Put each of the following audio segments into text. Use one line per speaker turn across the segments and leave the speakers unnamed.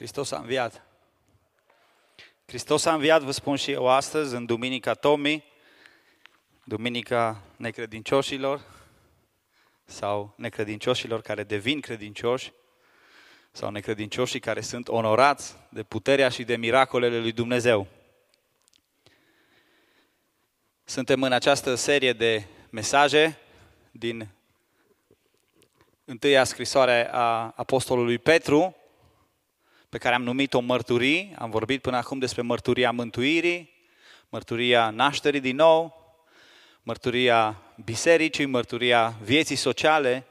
Hristos a înviat. Hristos a înviat, vă spun și eu astăzi, în Duminica Tomii, Duminica necredincioșilor sau necredincioșilor care devin credincioși sau necredincioșii care sunt onorați de puterea și de miracolele lui Dumnezeu. Suntem în această serie de mesaje din întâia scrisoare a Apostolului Petru, pe care am numit-o mărturii. Am vorbit până acum despre mărturia mântuirii, mărturia nașterii din nou, mărturia bisericii, mărturia vieții sociale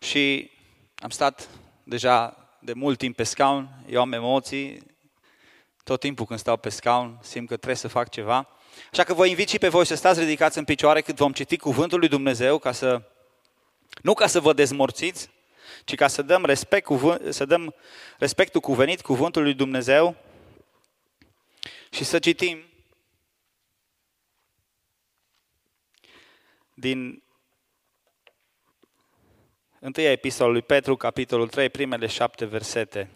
și am stat deja de mult timp pe scaun, eu am emoții, tot timpul când stau pe scaun simt că trebuie să fac ceva. Așa că vă invit și pe voi să stați ridicați în picioare cât vom citi cuvântul lui Dumnezeu, ca să, nu ca să vă dezmorțiți, ci ca să dăm, respect, să dăm respectul cuvenit cuvântului lui Dumnezeu și să citim din întâia epistolă lui Petru, capitolul 3, primele șapte versete.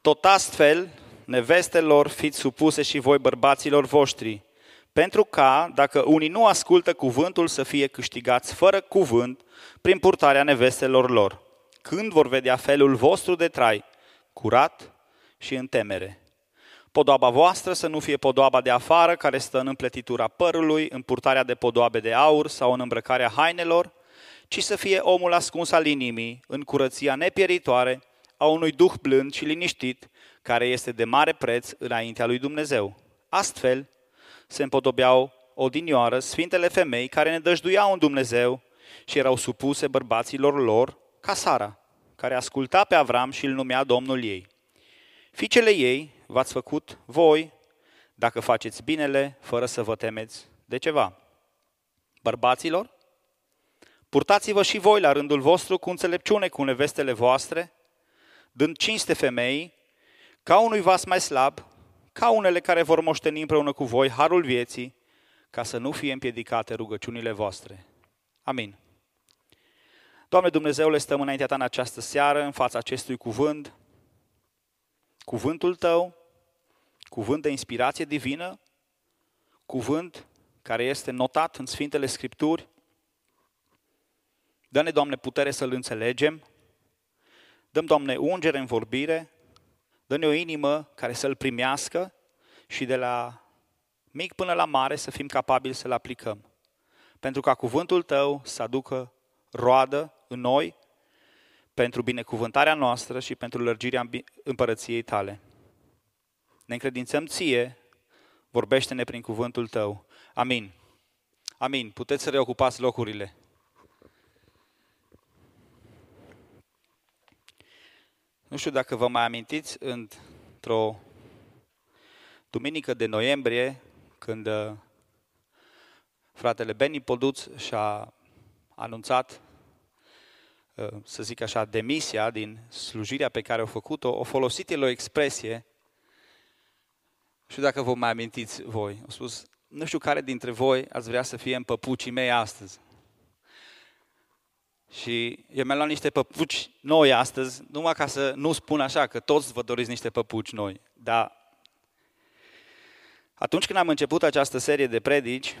Tot astfel, nevestelor, fiți supuse și voi bărbaților voștri, pentru ca, dacă unii nu ascultă cuvântul, să fie câștigați fără cuvânt prin purtarea nevestelor lor, când vor vedea felul vostru de trai, curat și în temere. Podoaba voastră să nu fie podoaba de afară, care stă în împletitura părului, în purtarea de podoabe de aur sau în îmbrăcarea hainelor, ci să fie omul ascuns al inimii, în curăția nepieritoare, a unui duh blând și liniștit, care este de mare preț înaintea lui Dumnezeu. Astfel, se împodobeau odinioară sfintele femei care ne dăjduiau în Dumnezeu și erau supuse bărbaților lor ca Sara, care asculta pe Avram și îl numea Domnul ei. Fiicele ei v-ați făcut voi dacă faceți binele fără să vă temeți de ceva. Bărbaților, purtați-vă și voi la rândul vostru cu înțelepciune cu nevestele voastre, dând cinste femei, ca unui vas mai slab, ca unele care vor moșteni împreună cu voi harul vieții, ca să nu fie împiedicate rugăciunile voastre. Amin. Doamne Dumnezeule, stăm înaintea Ta în această seară, în fața acestui cuvânt, cuvântul Tău, cuvânt de inspirație divină, cuvânt care este notat în Sfintele Scripturi. Dă-ne, Doamne, putere să-L înțelegem, dăm, Doamne, ungere în vorbire, Dă-ne o inimă care să-L primească și de la mic până la mare să fim capabili să-L aplicăm. Pentru ca cuvântul Tău să aducă roadă în noi pentru binecuvântarea noastră și pentru lărgirea împărăției Tale. Ne încredințăm Ție, vorbește-ne prin cuvântul Tău. Amin. Amin. Puteți să reocupați locurile. Nu știu dacă vă mai amintiți, într-o duminică de noiembrie, când uh, fratele Benny Poduț și-a anunțat, uh, să zic așa, demisia din slujirea pe care au făcut-o, o folosit el o expresie, și dacă vă mai amintiți voi, au spus, nu știu care dintre voi ați vrea să fie în păpucii mei astăzi. Și eu mi-am luat niște păpuci noi astăzi, numai ca să nu spun așa, că toți vă doriți niște păpuci noi. Dar atunci când am început această serie de predici,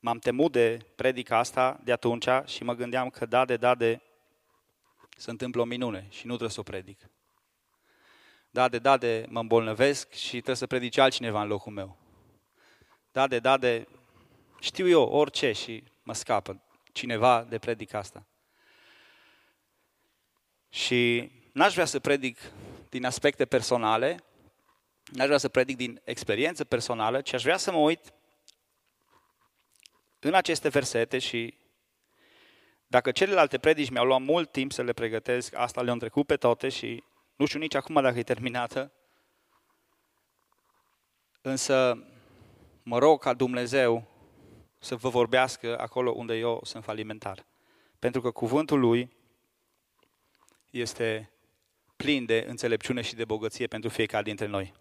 m-am temut de predica asta de atunci și mă gândeam că da de da de se întâmplă o minune și nu trebuie să o predic. Da de da de mă îmbolnăvesc și trebuie să predice altcineva în locul meu. Da de da de știu eu orice și mă scapă cineva de predica asta. Și n-aș vrea să predic din aspecte personale, n-aș vrea să predic din experiență personală, ci aș vrea să mă uit în aceste versete și dacă celelalte predici mi-au luat mult timp să le pregătesc, asta le-am trecut pe toate și nu știu nici acum dacă e terminată, însă mă rog ca Dumnezeu să vă vorbească acolo unde eu sunt falimentar. Pentru că cuvântul lui este plin de înțelepciune și de bogăție pentru fiecare dintre noi.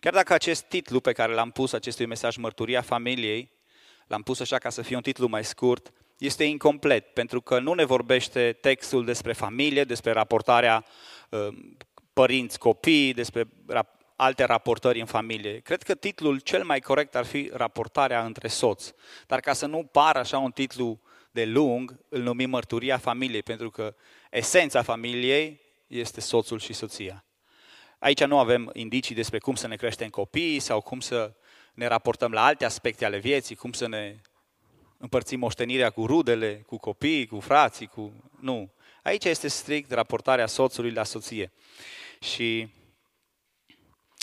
Chiar dacă acest titlu pe care l-am pus acestui mesaj Mărturia Familiei, l-am pus așa ca să fie un titlu mai scurt, este incomplet, pentru că nu ne vorbește textul despre familie, despre raportarea uh, părinți-copii, despre alte raportări în familie. Cred că titlul cel mai corect ar fi raportarea între soți. Dar ca să nu pară așa un titlu de lung, îl numim mărturia familiei, pentru că esența familiei este soțul și soția. Aici nu avem indicii despre cum să ne creștem copiii sau cum să ne raportăm la alte aspecte ale vieții, cum să ne împărțim moștenirea cu rudele, cu copiii, cu frații, cu... Nu. Aici este strict raportarea soțului la soție. Și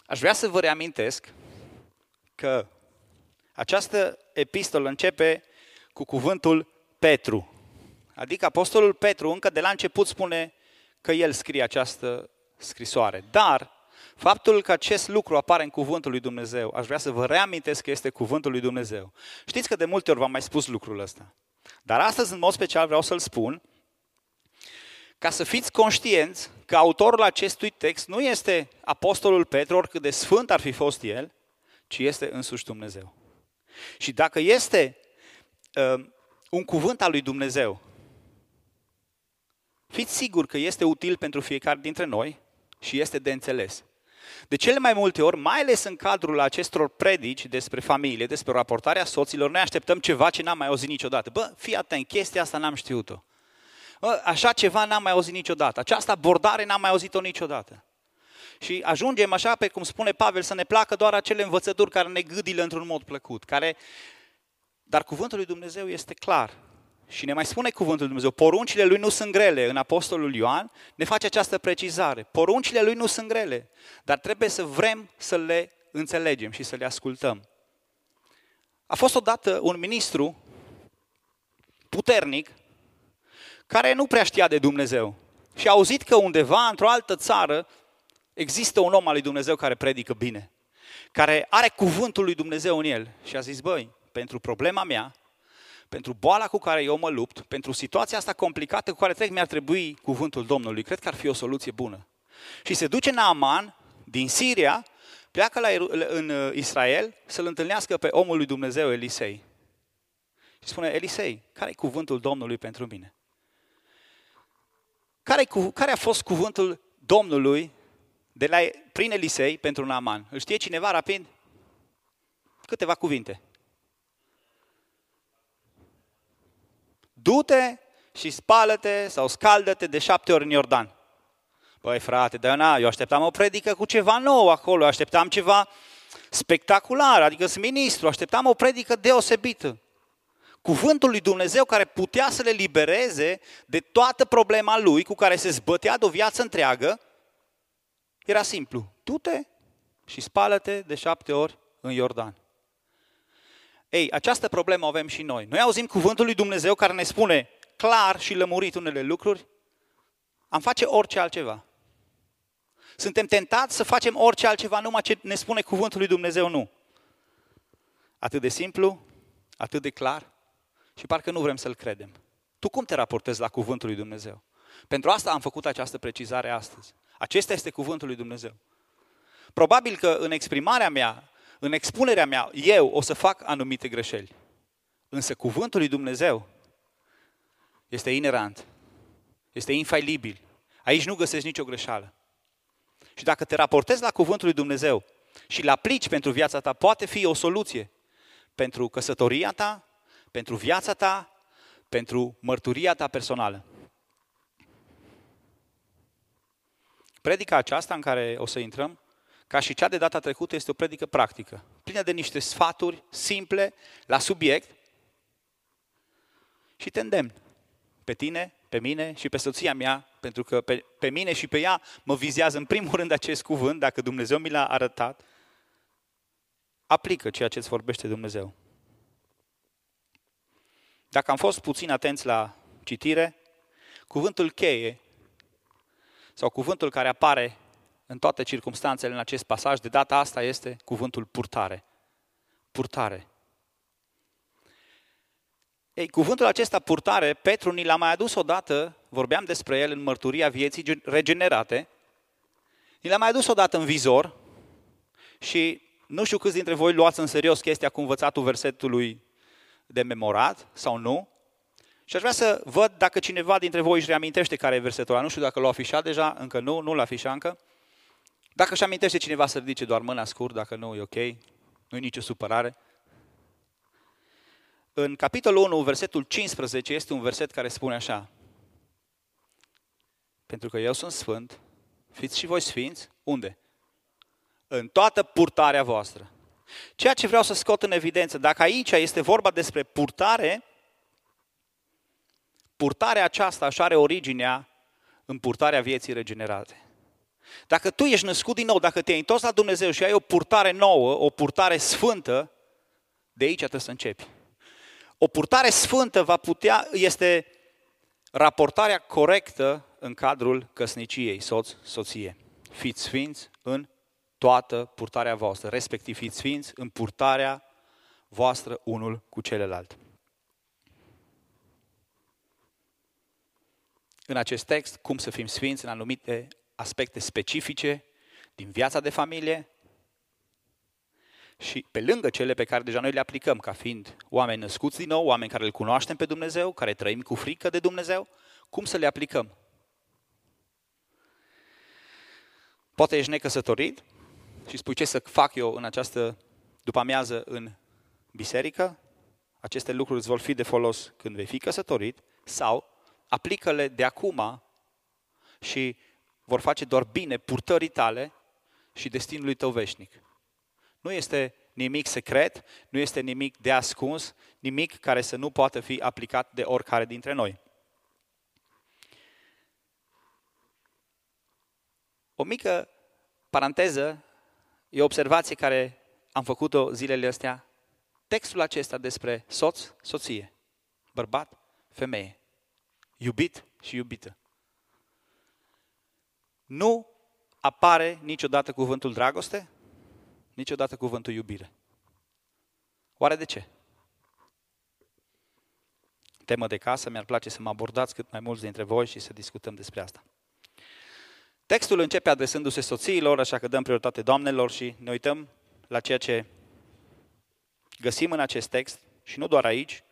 aș vrea să vă reamintesc că această epistolă începe cu cuvântul Petru. Adică Apostolul Petru încă de la început spune că el scrie această scrisoare. Dar faptul că acest lucru apare în cuvântul lui Dumnezeu, aș vrea să vă reamintesc că este cuvântul lui Dumnezeu. Știți că de multe ori v-am mai spus lucrul ăsta. Dar astăzi, în mod special, vreau să-l spun ca să fiți conștienți că autorul acestui text nu este Apostolul Petru, oricât de sfânt ar fi fost el, ci este însuși Dumnezeu. Și dacă este uh, un cuvânt al lui Dumnezeu, fiți siguri că este util pentru fiecare dintre noi și este de înțeles. De cele mai multe ori, mai ales în cadrul acestor predici despre familie, despre raportarea soților, noi așteptăm ceva ce n-am mai auzit niciodată. Bă, fii atent, chestia asta n-am știut-o. Bă, așa ceva n-am mai auzit niciodată. Această abordare n-am mai auzit-o niciodată. Și ajungem așa, pe cum spune Pavel, să ne placă doar acele învățături care ne gâdilă într-un mod plăcut, care dar cuvântul lui Dumnezeu este clar. Și ne mai spune cuvântul lui Dumnezeu, poruncile lui nu sunt grele. În Apostolul Ioan ne face această precizare. Poruncile lui nu sunt grele, dar trebuie să vrem să le înțelegem și să le ascultăm. A fost odată un ministru puternic care nu prea știa de Dumnezeu și a auzit că undeva, într-o altă țară, există un om al lui Dumnezeu care predică bine, care are cuvântul lui Dumnezeu în el. Și a zis, băi, pentru problema mea, pentru boala cu care eu mă lupt, pentru situația asta complicată cu care trec, mi-ar trebui cuvântul Domnului. Cred că ar fi o soluție bună. Și se duce Naaman din Siria, pleacă la, în uh, Israel să-l întâlnească pe omul lui Dumnezeu, Elisei. Și spune, Elisei, care e cuvântul Domnului pentru mine? Care, care a fost cuvântul Domnului de la, prin Elisei pentru Naaman? Îl știe cineva rapid? Câteva cuvinte. du-te și spală-te sau scaldă-te de șapte ori în Iordan. Băi frate, dar na, eu așteptam o predică cu ceva nou acolo, așteptam ceva spectacular, adică sunt ministru, așteptam o predică deosebită. Cuvântul lui Dumnezeu care putea să le libereze de toată problema lui cu care se zbătea de o viață întreagă, era simplu. Du-te și spală-te de șapte ori în Iordan. Ei, această problemă o avem și noi. Noi auzim cuvântul lui Dumnezeu care ne spune clar și lămurit unele lucruri, am face orice altceva. Suntem tentați să facem orice altceva, numai ce ne spune cuvântul lui Dumnezeu nu. Atât de simplu, atât de clar și parcă nu vrem să-l credem. Tu cum te raportezi la cuvântul lui Dumnezeu? Pentru asta am făcut această precizare astăzi. Acesta este cuvântul lui Dumnezeu. Probabil că în exprimarea mea în expunerea mea, eu o să fac anumite greșeli. Însă cuvântul lui Dumnezeu este inerant, este infailibil. Aici nu găsești nicio greșeală. Și dacă te raportezi la cuvântul lui Dumnezeu și îl aplici pentru viața ta, poate fi o soluție pentru căsătoria ta, pentru viața ta, pentru mărturia ta personală. Predica aceasta în care o să intrăm ca și cea de data trecută, este o predică practică, plină de niște sfaturi simple, la subiect și te îndemn pe tine, pe mine și pe soția mea, pentru că pe, pe mine și pe ea mă vizează în primul rând acest cuvânt, dacă Dumnezeu mi l-a arătat, aplică ceea ce îți vorbește Dumnezeu. Dacă am fost puțin atenți la citire, cuvântul cheie sau cuvântul care apare în toate circumstanțele în acest pasaj, de data asta este cuvântul purtare. Purtare. Ei, cuvântul acesta purtare, Petru ni l-a mai adus odată, vorbeam despre el în mărturia vieții regenerate, ni l-a mai adus odată în vizor și nu știu câți dintre voi luați în serios chestia cu învățatul versetului de memorat sau nu, Și aș vrea să văd dacă cineva dintre voi își reamintește care e versetul ăla. Nu știu dacă l-a afișat deja, încă nu, nu l-a afișat încă. Dacă își amintește cineva să ridice doar mâna scurt, dacă nu, e ok. Nu e nicio supărare. În capitolul 1, versetul 15, este un verset care spune așa. Pentru că eu sunt sfânt, fiți și voi sfinți, unde? În toată purtarea voastră. Ceea ce vreau să scot în evidență, dacă aici este vorba despre purtare, purtarea aceasta așa are originea în purtarea vieții regenerate. Dacă tu ești născut din nou, dacă te-ai întors la Dumnezeu și ai o purtare nouă, o purtare sfântă, de aici trebuie să începi. O purtare sfântă va putea, este raportarea corectă în cadrul căsniciei, soț, soție. Fiți sfinți în toată purtarea voastră, respectiv fiți sfinți în purtarea voastră unul cu celălalt. În acest text, cum să fim sfinți în anumite aspecte specifice din viața de familie și pe lângă cele pe care deja noi le aplicăm ca fiind oameni născuți din nou, oameni care îl cunoaștem pe Dumnezeu, care trăim cu frică de Dumnezeu, cum să le aplicăm? Poate ești necăsătorit și spui ce să fac eu în această după amiază în biserică, aceste lucruri îți vor fi de folos când vei fi căsătorit sau aplică-le de acum și vor face doar bine purtării tale și destinului tău veșnic. Nu este nimic secret, nu este nimic de ascuns, nimic care să nu poată fi aplicat de oricare dintre noi. O mică paranteză, e o observație care am făcut-o zilele astea. Textul acesta despre soț, soție, bărbat, femeie, iubit și iubită. Nu apare niciodată cuvântul dragoste, niciodată cuvântul iubire. Oare de ce? Temă de casă, mi-ar place să mă abordați cât mai mulți dintre voi și să discutăm despre asta. Textul începe adresându-se soțiilor, așa că dăm prioritate doamnelor și ne uităm la ceea ce găsim în acest text și nu doar aici,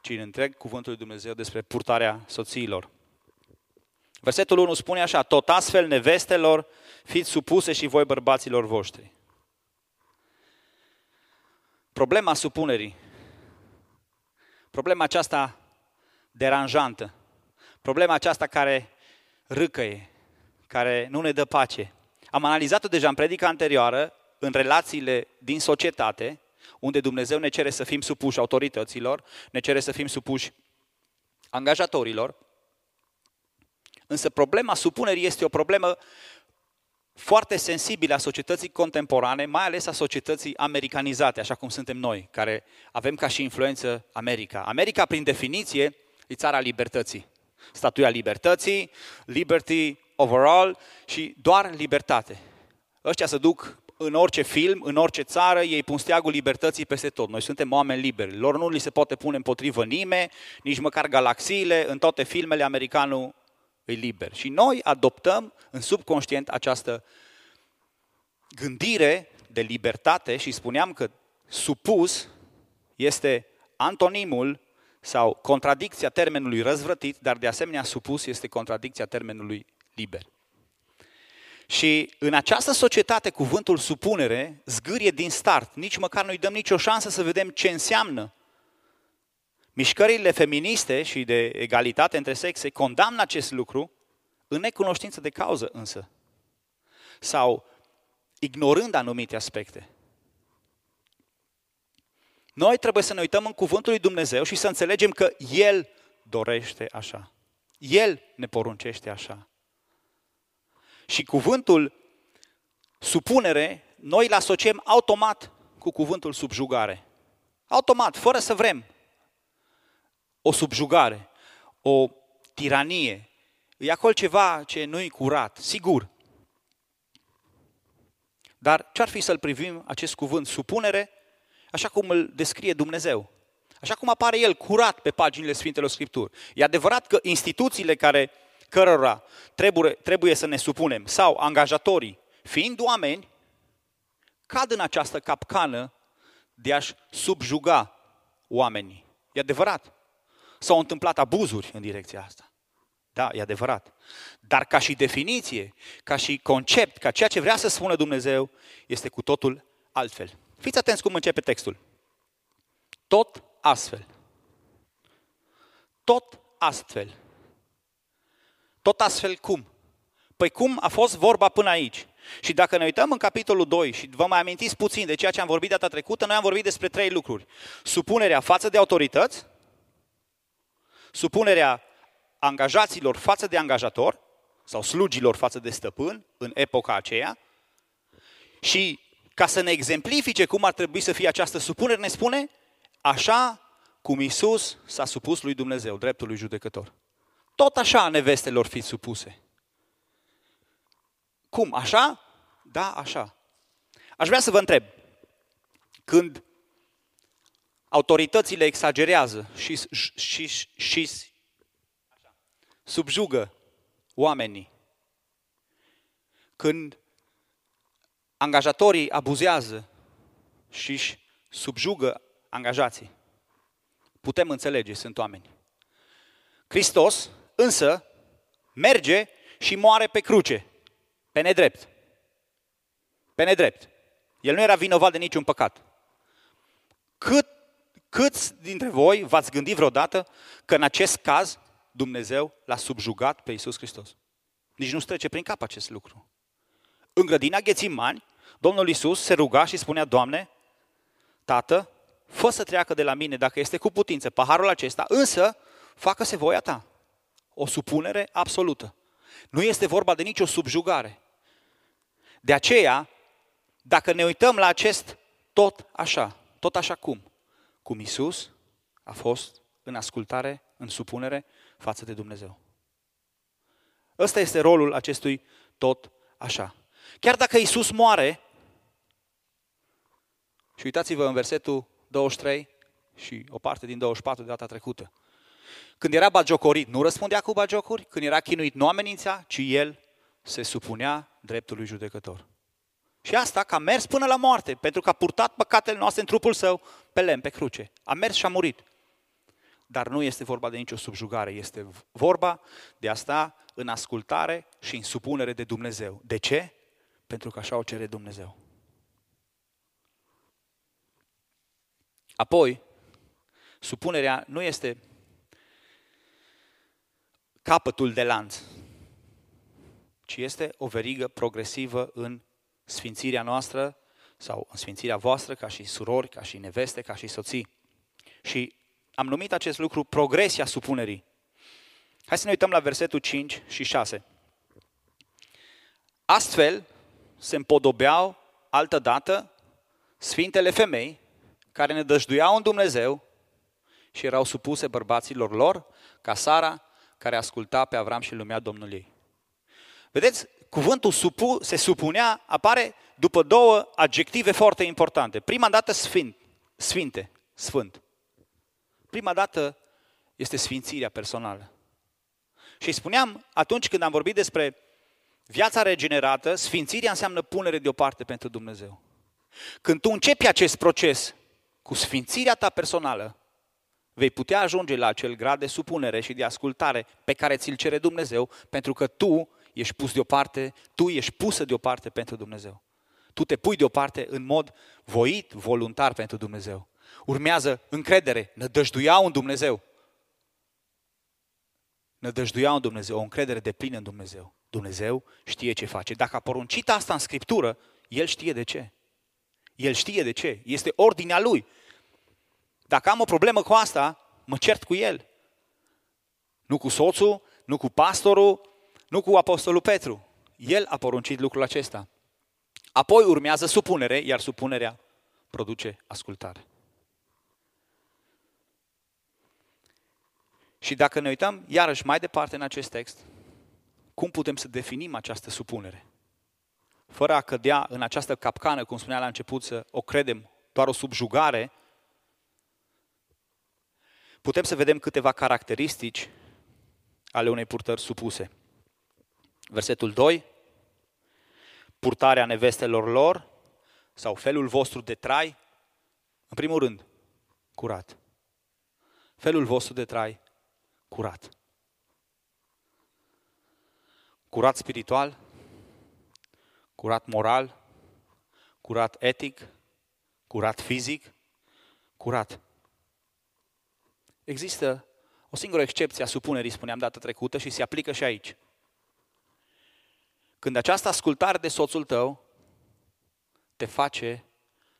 ci în întreg cuvântul lui Dumnezeu despre purtarea soțiilor. Versetul 1 spune așa, tot astfel nevestelor fiți supuse și voi bărbaților voștri. Problema supunerii, problema aceasta deranjantă, problema aceasta care râcăie, care nu ne dă pace. Am analizat-o deja în predica anterioară, în relațiile din societate, unde Dumnezeu ne cere să fim supuși autorităților, ne cere să fim supuși angajatorilor. Însă problema supunerii este o problemă foarte sensibilă a societății contemporane, mai ales a societății americanizate, așa cum suntem noi, care avem ca și influență America. America, prin definiție, e țara libertății. Statuia libertății, liberty overall și doar libertate. Ăștia se duc în orice film, în orice țară, ei pun steagul libertății peste tot. Noi suntem oameni liberi. Lor nu li se poate pune împotrivă nimeni, nici măcar galaxiile. În toate filmele, americanul e liber. Și noi adoptăm în subconștient această gândire de libertate și spuneam că supus este antonimul sau contradicția termenului răzvrătit, dar de asemenea supus este contradicția termenului liber. Și în această societate, cuvântul supunere zgârie din start. Nici măcar nu-i dăm nicio șansă să vedem ce înseamnă. Mișcările feministe și de egalitate între sexe condamnă acest lucru în necunoștință de cauză însă. Sau ignorând anumite aspecte. Noi trebuie să ne uităm în cuvântul lui Dumnezeu și să înțelegem că El dorește așa. El ne poruncește așa. Și cuvântul supunere, noi îl asociem automat cu cuvântul subjugare. Automat, fără să vrem. O subjugare, o tiranie, e acolo ceva ce nu-i curat, sigur. Dar ce-ar fi să-l privim acest cuvânt supunere așa cum îl descrie Dumnezeu? Așa cum apare el curat pe paginile Sfintelor Scripturi. E adevărat că instituțiile care cărora trebuie, trebuie să ne supunem, sau angajatorii, fiind oameni, cad în această capcană de a-și subjuga oamenii. E adevărat. s-au întâmplat abuzuri în direcția asta. Da, e adevărat. Dar ca și definiție, ca și concept, ca ceea ce vrea să spună Dumnezeu, este cu totul altfel. Fiți atenți cum începe textul. Tot astfel. Tot astfel. Tot astfel cum? Păi cum a fost vorba până aici? Și dacă ne uităm în capitolul 2 și vă mai amintiți puțin de ceea ce am vorbit data trecută, noi am vorbit despre trei lucruri. Supunerea față de autorități, supunerea angajaților față de angajator sau slugilor față de stăpân în epoca aceea și ca să ne exemplifice cum ar trebui să fie această supunere, ne spune așa cum Isus s-a supus lui Dumnezeu, dreptul lui judecător. Tot așa nevestelor fiți supuse. Cum? Așa? Da, așa. Aș vrea să vă întreb, când autoritățile exagerează și, și, și, și subjugă oamenii, când angajatorii abuzează și își subjugă angajații, putem înțelege, sunt oameni. Hristos însă merge și moare pe cruce, pe nedrept. Pe nedrept. El nu era vinovat de niciun păcat. Cât, câți dintre voi v-ați gândit vreodată că în acest caz Dumnezeu l-a subjugat pe Iisus Hristos? Nici nu trece prin cap acest lucru. În grădina Ghețimani, Domnul Iisus se ruga și spunea, Doamne, Tată, fă să treacă de la mine dacă este cu putință paharul acesta, însă facă-se voia ta. O supunere absolută. Nu este vorba de nicio subjugare. De aceea, dacă ne uităm la acest tot așa, tot așa cum, cum Isus a fost în ascultare, în supunere față de Dumnezeu. Ăsta este rolul acestui tot așa. Chiar dacă Isus moare, și uitați-vă în versetul 23 și o parte din 24 de data trecută. Când era bagiocorit, nu răspundea cu bagiocuri, când era chinuit, nu amenința, ci el se supunea dreptului judecător. Și asta că a mers până la moarte, pentru că a purtat păcatele noastre în trupul său pe lemn, pe cruce. A mers și a murit. Dar nu este vorba de nicio subjugare, este vorba de a sta în ascultare și în supunere de Dumnezeu. De ce? Pentru că așa o cere Dumnezeu. Apoi, supunerea nu este capătul de lanț, ci este o verigă progresivă în sfințirea noastră sau în sfințirea voastră ca și surori, ca și neveste, ca și soții. Și am numit acest lucru progresia supunerii. Hai să ne uităm la versetul 5 și 6. Astfel se împodobeau altădată sfintele femei care ne dăjduiau în Dumnezeu și erau supuse bărbaților lor, ca Sara, care asculta pe Avram și lumea Domnului ei. Vedeți, cuvântul supu, se supunea apare după două adjective foarte importante. Prima dată sfânt, sfinte, sfânt. Prima dată este sfințirea personală. Și spuneam atunci când am vorbit despre viața regenerată, sfințirea înseamnă punere deoparte pentru Dumnezeu. Când tu începi acest proces cu sfințirea ta personală, vei putea ajunge la acel grad de supunere și de ascultare pe care ți-l cere Dumnezeu, pentru că tu ești pus deoparte, tu ești pusă deoparte pentru Dumnezeu. Tu te pui deoparte în mod voit, voluntar pentru Dumnezeu. Urmează încredere, nădăjduiau în Dumnezeu. Nădăjduiau în Dumnezeu, o încredere de plină în Dumnezeu. Dumnezeu știe ce face. Dacă a poruncit asta în Scriptură, El știe de ce. El știe de ce. Este ordinea Lui. Dacă am o problemă cu asta, mă cert cu El. Nu cu soțul, nu cu pastorul, nu cu apostolul Petru. El a poruncit lucrul acesta. Apoi urmează supunere, iar supunerea produce ascultare. Și dacă ne uităm iarăși mai departe în acest text, cum putem să definim această supunere? Fără a cădea în această capcană, cum spunea la început, să o credem doar o subjugare, putem să vedem câteva caracteristici ale unei purtări supuse. Versetul 2, purtarea nevestelor lor sau felul vostru de trai, în primul rând, curat. Felul vostru de trai curat. Curat spiritual, curat moral, curat etic, curat fizic, curat. Există o singură excepție a supunerii, spuneam data trecută, și se aplică și aici. Când această ascultare de soțul tău te face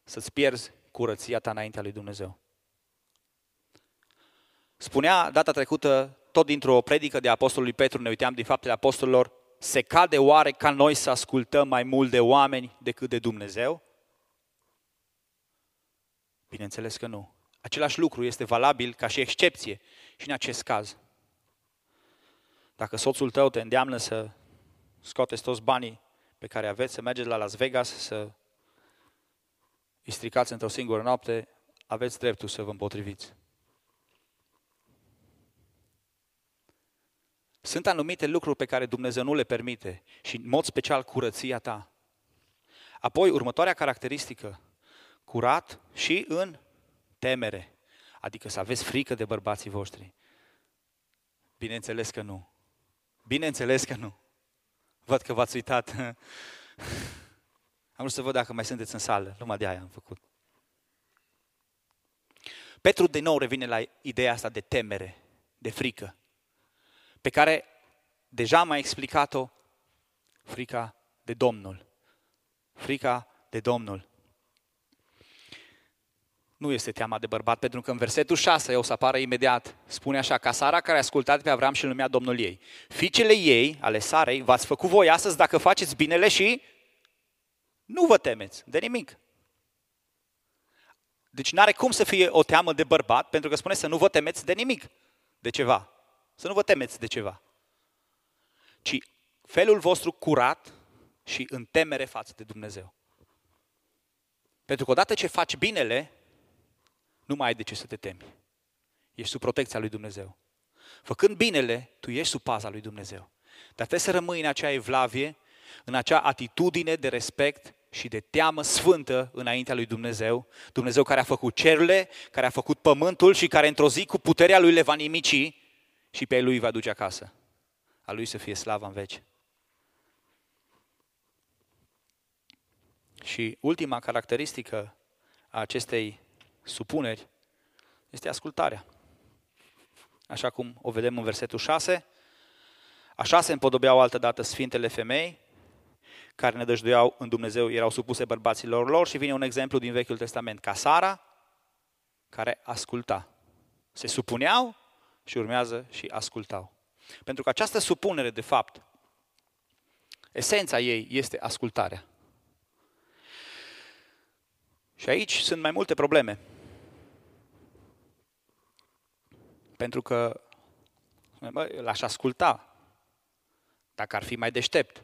să-ți pierzi curăția ta înaintea lui Dumnezeu. Spunea data trecută, tot dintr-o predică de Apostolului Petru, ne uitam din faptele Apostolilor, se cade oare ca noi să ascultăm mai mult de oameni decât de Dumnezeu? Bineînțeles că nu. Același lucru este valabil ca și excepție și în acest caz. Dacă soțul tău te îndeamnă să scoateți toți banii pe care aveți, să mergeți la Las Vegas, să îi stricați într-o singură noapte, aveți dreptul să vă împotriviți. Sunt anumite lucruri pe care Dumnezeu nu le permite și în mod special curăția ta. Apoi, următoarea caracteristică, curat și în temere, adică să aveți frică de bărbații voștri. Bineînțeles că nu. Bineînțeles că nu. Văd că v-ați uitat. Am vrut să văd dacă mai sunteți în sală. Numai de aia am făcut. Petru de nou revine la ideea asta de temere, de frică, pe care deja am mai explicat-o, frica de Domnul. Frica de Domnul. Nu este teama de bărbat, pentru că în versetul 6, o să apară imediat, spune așa, ca Sara care a ascultat pe Avram și îl numea Domnul ei. Fiicele ei, ale Sarei, v-ați făcut voi astăzi dacă faceți binele și nu vă temeți de nimic. Deci nu are cum să fie o teamă de bărbat, pentru că spune să nu vă temeți de nimic, de ceva. Să nu vă temeți de ceva. Ci felul vostru curat și în temere față de Dumnezeu. Pentru că odată ce faci binele, nu mai ai de ce să te temi. Ești sub protecția lui Dumnezeu. Făcând binele, tu ești sub paza lui Dumnezeu. Dar trebuie să rămâi în acea evlavie, în acea atitudine de respect și de teamă sfântă înaintea lui Dumnezeu. Dumnezeu care a făcut cerurile, care a făcut pământul și care într-o zi cu puterea lui le va nimici și pe lui va duce acasă. A lui să fie slava în veci. Și ultima caracteristică a acestei supuneri este ascultarea. Așa cum o vedem în versetul 6. Așa se împodobeau altă dată sfintele femei, care ne dăjduiau în Dumnezeu, erau supuse bărbaților lor și vine un exemplu din Vechiul Testament, ca Sara, care asculta. Se supuneau și urmează și ascultau. Pentru că această supunere, de fapt, esența ei este ascultarea. Și aici sunt mai multe probleme. Pentru că bă, l-aș asculta dacă ar fi mai deștept.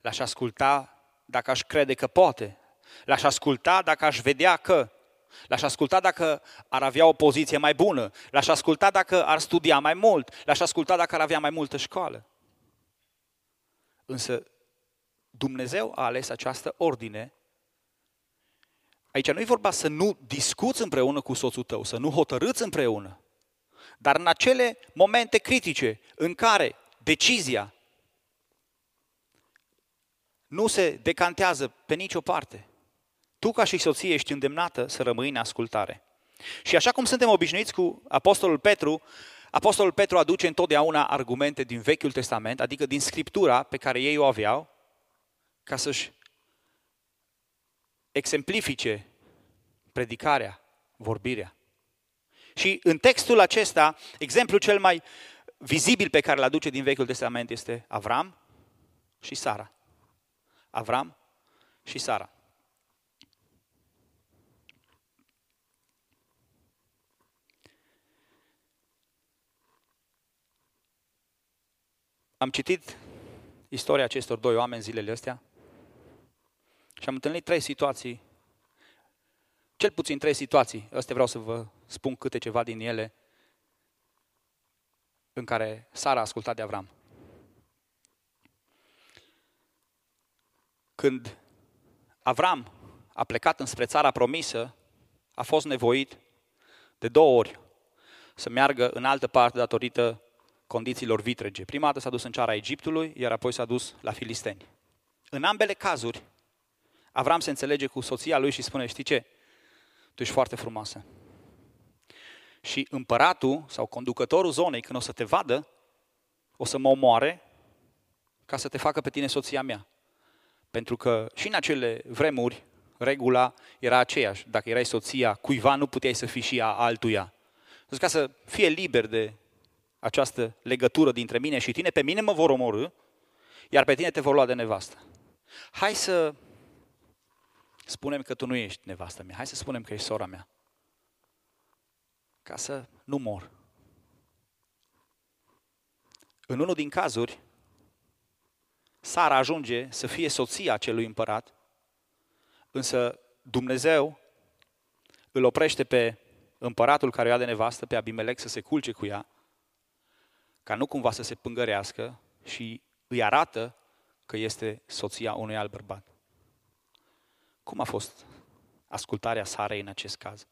L-aș asculta dacă aș crede că poate. L-aș asculta dacă aș vedea că. L-aș asculta dacă ar avea o poziție mai bună. L-aș asculta dacă ar studia mai mult. L-aș asculta dacă ar avea mai multă școală. Însă Dumnezeu a ales această ordine. Aici nu e vorba să nu discuți împreună cu soțul tău, să nu hotărâți împreună. Dar în acele momente critice în care decizia nu se decantează pe nicio parte, tu ca și soție ești îndemnată să rămâi în ascultare. Și așa cum suntem obișnuiți cu Apostolul Petru, Apostolul Petru aduce întotdeauna argumente din Vechiul Testament, adică din Scriptura pe care ei o aveau, ca să-și exemplifice predicarea, vorbirea. Și în textul acesta, exemplul cel mai vizibil pe care îl aduce din Vechiul Testament este Avram și Sara. Avram și Sara. Am citit istoria acestor doi oameni zilele astea și am întâlnit trei situații, cel puțin trei situații, astea vreau să vă spun câte ceva din ele, în care Sara a ascultat de Avram. Când Avram a plecat înspre țara promisă, a fost nevoit de două ori să meargă în altă parte datorită condițiilor vitrege. Prima dată s-a dus în ceara Egiptului, iar apoi s-a dus la filisteni. În ambele cazuri, Avram se înțelege cu soția lui și spune, știi ce? Tu ești foarte frumoasă. Și împăratul sau conducătorul zonei, când o să te vadă, o să mă omoare ca să te facă pe tine soția mea. Pentru că și în acele vremuri, regula era aceeași. Dacă erai soția cuiva, nu puteai să fii și a altuia. Deci ca să fie liber de această legătură dintre mine și tine, pe mine mă vor omorâ, iar pe tine te vor lua de nevastă. Hai să spunem că tu nu ești nevastă mea, hai să spunem că ești sora mea. Ca să nu mor. În unul din cazuri, Sara ajunge să fie soția acelui împărat, însă Dumnezeu îl oprește pe împăratul care o ia de nevastă, pe Abimelec, să se culce cu ea, ca nu cumva să se pângărească și îi arată că este soția unui alt bărbat. Cum a fost ascultarea Sarei în acest caz?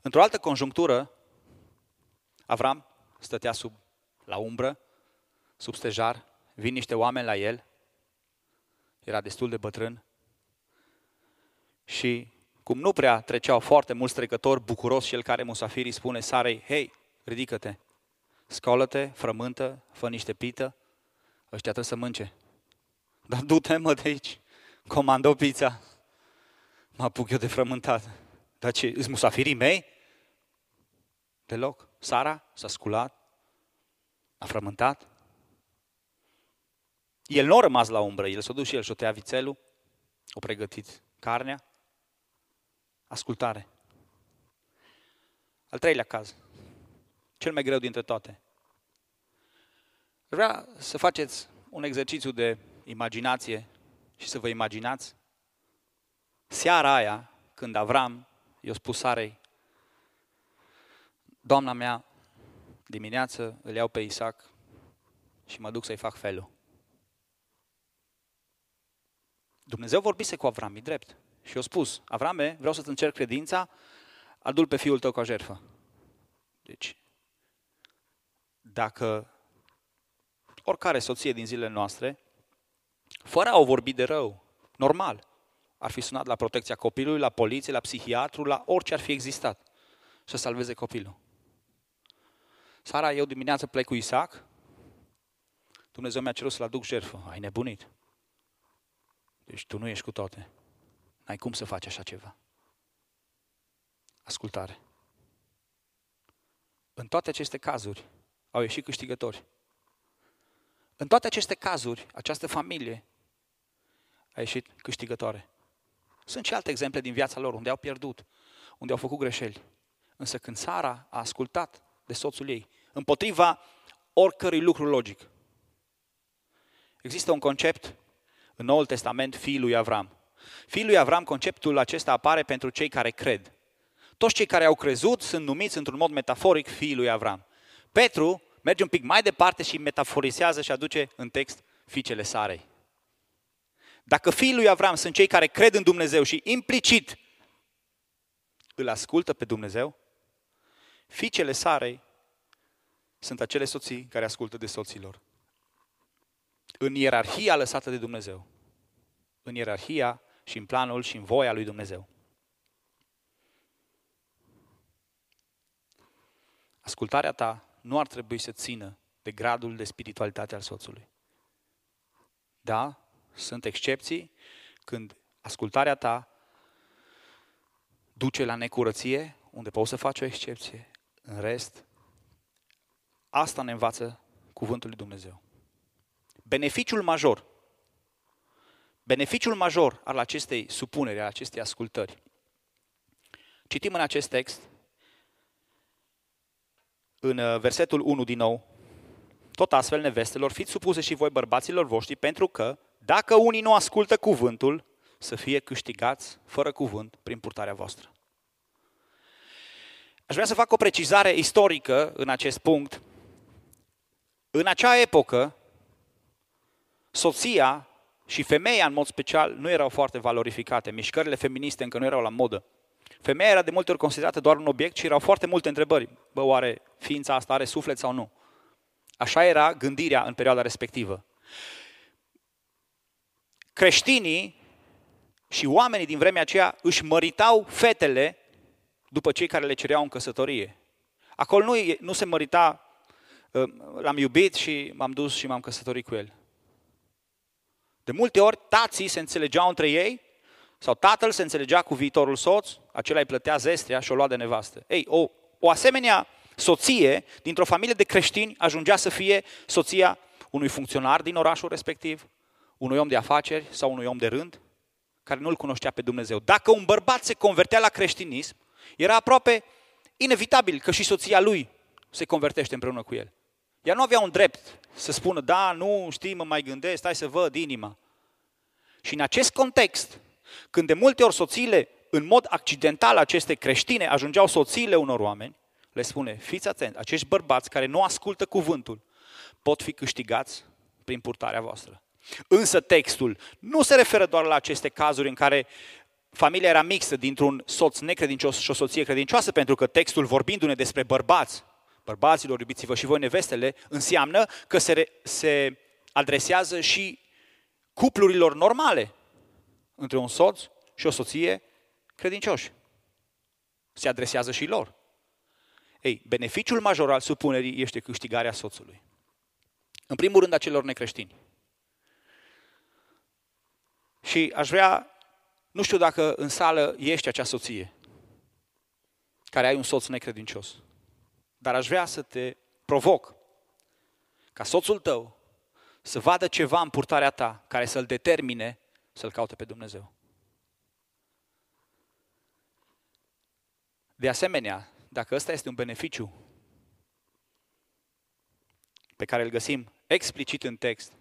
Într-o altă conjunctură, Avram stătea sub la umbră, sub stejar, vin niște oameni la el, era destul de bătrân și cum nu prea treceau foarte mulți trecători, bucuros și el care musafirii spune Sarei, hei, ridică-te, scolă-te, frământă, fă niște pită, ăștia trebuie să mânce. Dar du-te mă de aici, comandă pizza, mă apuc eu de frământat. Dar ce, îți musafirii mei? Deloc. Sara s-a sculat, a frământat. El nu a rămas la umbră, el s-a dus și el și-o tăia vițelul, o pregătit carnea, ascultare. Al treilea caz, cel mai greu dintre toate. Vreau să faceți un exercițiu de imaginație și să vă imaginați seara aia când Avram i-a spus Sarei, Doamna mea, dimineață îl iau pe Isaac și mă duc să-i fac felul. Dumnezeu vorbise cu Avram, e drept. Și i-a spus, Avrame, vreau să-ți încerc credința, adul pe fiul tău ca jertfă. Deci, dacă oricare soție din zilele noastre, fără a o vorbi de rău, normal, ar fi sunat la protecția copilului, la poliție, la psihiatru, la orice ar fi existat, să salveze copilul. Sara, eu dimineață plec cu Isaac, Dumnezeu mi-a cerut să-l aduc jertfă. Ai nebunit. Deci tu nu ești cu toate. N-ai cum să faci așa ceva. Ascultare. În toate aceste cazuri au ieșit câștigători. În toate aceste cazuri, această familie a ieșit câștigătoare. Sunt și alte exemple din viața lor unde au pierdut, unde au făcut greșeli. Însă când Sara a ascultat de soțul ei, împotriva oricărui lucru logic, există un concept în Noul Testament, fiul lui Avram. Fiul lui Avram, conceptul acesta apare pentru cei care cred. Toți cei care au crezut sunt numiți într-un mod metaforic fiul lui Avram. Petru merge un pic mai departe și metaforisează și aduce în text fiicele Sarei. Dacă fiul lui Avram sunt cei care cred în Dumnezeu și implicit îl ascultă pe Dumnezeu, fiicele Sarei sunt acele soții care ascultă de soților. În ierarhia lăsată de Dumnezeu. În ierarhia și în planul și în voia lui Dumnezeu. Ascultarea ta nu ar trebui să țină de gradul de spiritualitate al soțului. Da, sunt excepții când ascultarea ta duce la necurăție, unde poți să faci o excepție. În rest, asta ne învață cuvântul lui Dumnezeu. Beneficiul major, beneficiul major al acestei supuneri, al acestei ascultări. Citim în acest text, în uh, versetul 1 din nou, tot astfel, nevestelor, fiți supuse și voi bărbaților voștri, pentru că, dacă unii nu ascultă cuvântul, să fie câștigați fără cuvânt prin purtarea voastră. Aș vrea să fac o precizare istorică în acest punct. În acea epocă, soția și femeia în mod special nu erau foarte valorificate. Mișcările feministe încă nu erau la modă. Femeia era de multe ori considerată doar un obiect și erau foarte multe întrebări. Bă, oare ființa asta are suflet sau nu? Așa era gândirea în perioada respectivă. Creștinii și oamenii din vremea aceea își măritau fetele după cei care le cereau în căsătorie. Acolo nu, nu se mărita, ă, l-am iubit și m-am dus și m-am căsătorit cu el. De multe ori, tații se înțelegeau între ei, sau tatăl se înțelegea cu viitorul soț, acela îi plătea zestria și o lua de nevastă. Ei, o, o asemenea soție dintr-o familie de creștini ajungea să fie soția unui funcționar din orașul respectiv, unui om de afaceri sau unui om de rând, care nu-L cunoștea pe Dumnezeu. Dacă un bărbat se convertea la creștinism, era aproape inevitabil că și soția lui se convertește împreună cu el. Ea nu avea un drept să spună, da, nu, știi, mă mai gândesc, stai să văd inima. Și în acest context, când de multe ori soțiile, în mod accidental, aceste creștine ajungeau soțiile unor oameni, le spune, fiți atenți, acești bărbați care nu ascultă cuvântul pot fi câștigați prin purtarea voastră. Însă textul nu se referă doar la aceste cazuri în care familia era mixtă dintr-un soț necredincios și o soție credincioasă, pentru că textul vorbindu-ne despre bărbați, bărbaților, iubiți-vă și voi nevestele, înseamnă că se, se adresează și cuplurilor normale între un soț și o soție credincioși. Se adresează și lor. Ei, beneficiul major al supunerii este câștigarea soțului. În primul rând a celor necreștini. Și aș vrea, nu știu dacă în sală ești acea soție care ai un soț necredincios, dar aș vrea să te provoc ca soțul tău să vadă ceva în purtarea ta care să-l determine să-l caute pe Dumnezeu. De asemenea, dacă ăsta este un beneficiu pe care îl găsim explicit în text,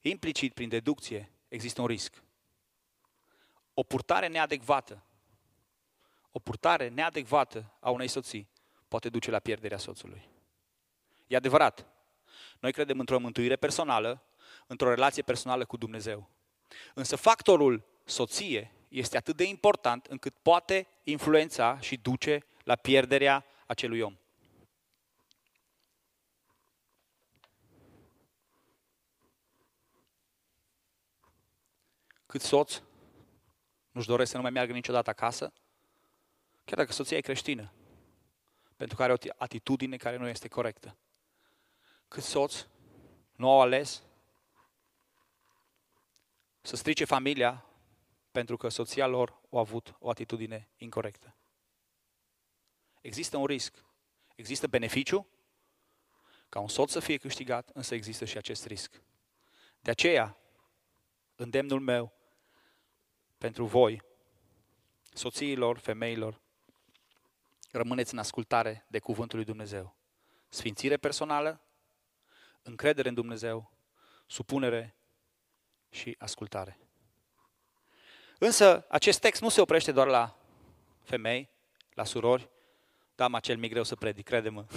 implicit prin deducție, există un risc. O purtare neadecvată, o purtare neadecvată a unei soții poate duce la pierderea soțului. E adevărat. Noi credem într-o mântuire personală, într-o relație personală cu Dumnezeu. Însă factorul soție este atât de important încât poate influența și duce la pierderea acelui om. Cât soț nu-și doresc să nu mai meargă niciodată acasă, chiar dacă soția e creștină, pentru că are o atitudine care nu este corectă. Cât soț nu au ales să strice familia pentru că soția lor a avut o atitudine incorrectă. Există un risc. Există beneficiu ca un soț să fie câștigat, însă există și acest risc. De aceea, îndemnul meu pentru voi, soțiilor, femeilor, rămâneți în ascultare de cuvântul lui Dumnezeu. Sfințire personală, încredere în Dumnezeu, supunere și ascultare. Însă, acest text nu se oprește doar la femei, la surori, da, mă, cel mic greu să predic, crede-mă.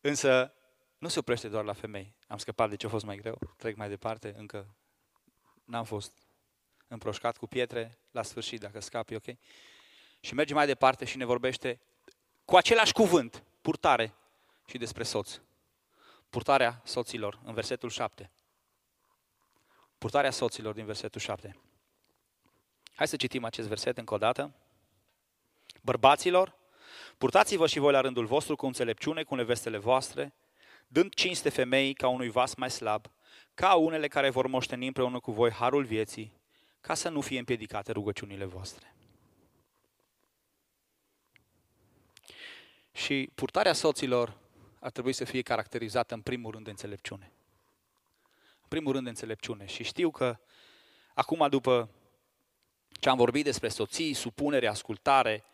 Însă, nu se oprește doar la femei. Am scăpat de ce a fost mai greu, trec mai departe, încă n-am fost împroșcat cu pietre, la sfârșit, dacă scapi, ok? Și merge mai departe și ne vorbește cu același cuvânt, purtare, și despre soț. Purtarea soților, în versetul 7. Purtarea soților din versetul 7. Hai să citim acest verset încă o dată. Bărbaților, purtați-vă și voi la rândul vostru cu înțelepciune, cu nevestele voastre, dând cinste femeii ca unui vas mai slab, ca unele care vor moșteni împreună cu voi harul vieții, ca să nu fie împiedicate rugăciunile voastre. Și purtarea soților ar trebui să fie caracterizată în primul rând de înțelepciune. În primul rând de înțelepciune. Și știu că acum după ce am vorbit despre soții, supunere, ascultare,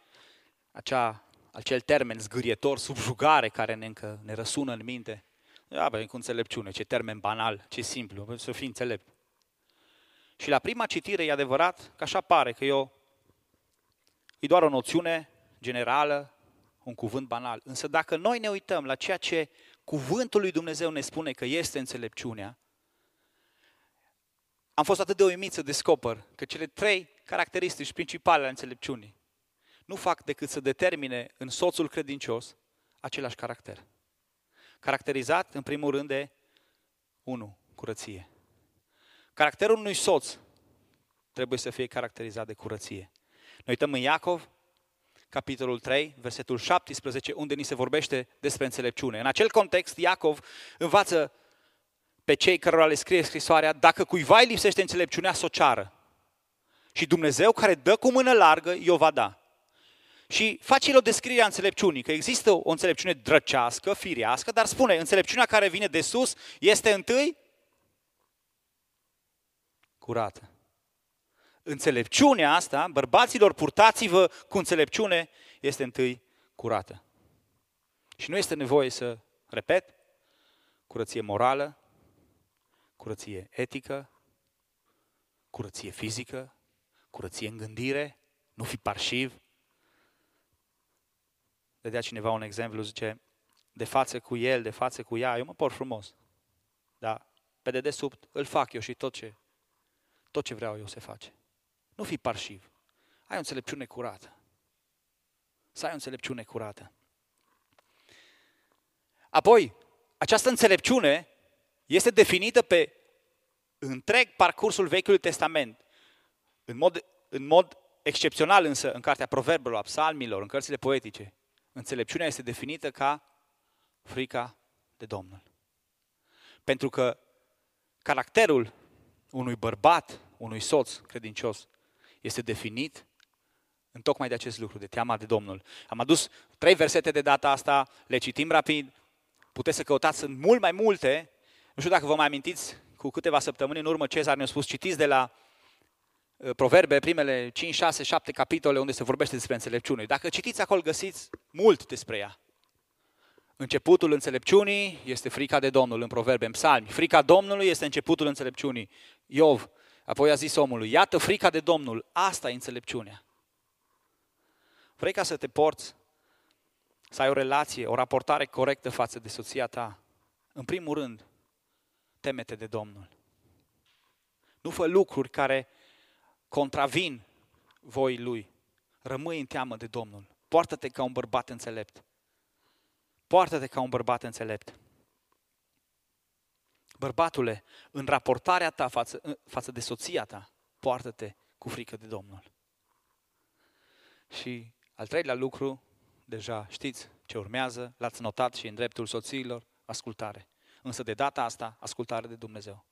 acea, acel termen zgârietor, subjugare care ne, încă ne răsună în minte, da, bă, cu înțelepciune, ce termen banal, ce simplu, să fii înțelept. Și la prima citire e adevărat că așa pare, că eu e doar o noțiune generală, un cuvânt banal. Însă dacă noi ne uităm la ceea ce cuvântul lui Dumnezeu ne spune că este înțelepciunea, am fost atât de uimit să descoper că cele trei caracteristici principale ale înțelepciunii nu fac decât să determine în soțul credincios același caracter. Caracterizat, în primul rând, de 1. Curăție. Caracterul unui soț trebuie să fie caracterizat de curăție. Noi uităm în Iacov, capitolul 3, versetul 17, unde ni se vorbește despre înțelepciune. În acel context, Iacov învață pe cei cărora le scrie scrisoarea, dacă cuiva îi lipsește înțelepciunea, să o ceară. Și Dumnezeu care dă cu mână largă, i-o va da. Și face el o descriere a înțelepciunii, că există o înțelepciune drăcească, firească, dar spune, înțelepciunea care vine de sus este întâi curată. Înțelepciunea asta, bărbaților, purtați-vă cu înțelepciune, este întâi curată. Și nu este nevoie să, repet, curăție morală, curăție etică, curăție fizică, curăție în gândire, nu fi parșiv. Dădea cineva un exemplu, zice, de față cu el, de față cu ea, eu mă por frumos. Dar pe dedesubt îl fac eu și tot ce, tot ce vreau eu se face. Nu fi parșiv. Ai o înțelepciune curată. Să ai o înțelepciune curată. Apoi, această înțelepciune este definită pe întreg parcursul Vechiului Testament. În mod, în mod excepțional însă în cartea Proverbelor, a psalmilor, în cărțile poetice, înțelepciunea este definită ca frica de Domnul. Pentru că caracterul unui bărbat, unui soț credincios, este definit în tocmai de acest lucru, de teama de Domnul. Am adus trei versete de data asta, le citim rapid, puteți să căutați, sunt mult mai multe. Nu știu dacă vă mai amintiți, cu câteva săptămâni în urmă, Cezar ne-a spus, citiți de la uh, Proverbe, primele 5, 6, 7 capitole unde se vorbește despre înțelepciune. Dacă citiți acolo, găsiți mult despre ea. Începutul înțelepciunii este frica de Domnul în Proverbe, în Psalmi. Frica Domnului este începutul înțelepciunii. Iov, apoi a zis omului, iată frica de Domnul, asta e înțelepciunea. Vrei ca să te porți, să ai o relație, o raportare corectă față de soția ta? În primul rând, temete de Domnul. Nu fă lucruri care contravin voii Lui. Rămâi în teamă de Domnul. Poartă-te ca un bărbat înțelept. Poartă-te ca un bărbat înțelept. Bărbatule, în raportarea ta față, față de soția ta, poartă-te cu frică de Domnul. Și al treilea lucru, deja știți ce urmează, l-ați notat și în dreptul soțiilor, ascultare. Însă de data asta, ascultare de Dumnezeu.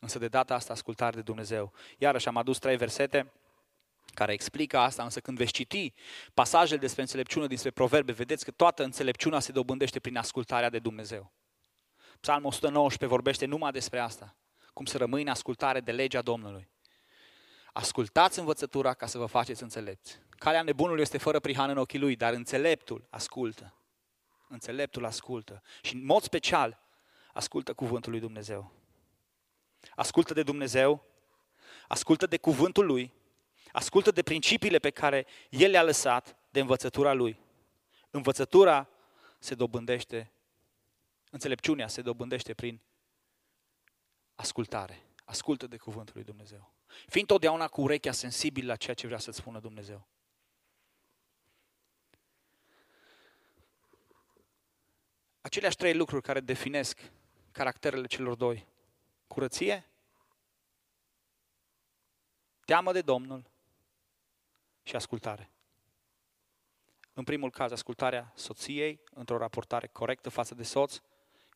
Însă de data asta, ascultare de Dumnezeu. Iarăși am adus trei versete care explică asta, însă când veți citi pasajele despre înțelepciune dinspre proverbe, vedeți că toată înțelepciunea se dobândește prin ascultarea de Dumnezeu. Psalmul 119 vorbește numai despre asta, cum să rămâi în ascultare de legea Domnului. Ascultați învățătura ca să vă faceți înțelepți. Calea nebunului este fără prihan în ochii lui, dar înțeleptul ascultă. Înțeleptul ascultă. Și în mod special, ascultă cuvântul lui Dumnezeu. Ascultă de Dumnezeu, ascultă de cuvântul lui, ascultă de principiile pe care El le-a lăsat, de învățătura lui. Învățătura se dobândește, înțelepciunea se dobândește prin ascultare. Ascultă de cuvântul lui Dumnezeu. Fii întotdeauna cu urechea sensibil la ceea ce vrea să-ți spună Dumnezeu. Aceleași trei lucruri care definesc caracterele celor doi. Curăție, teamă de Domnul și ascultare. În primul caz, ascultarea soției într-o raportare corectă față de soț,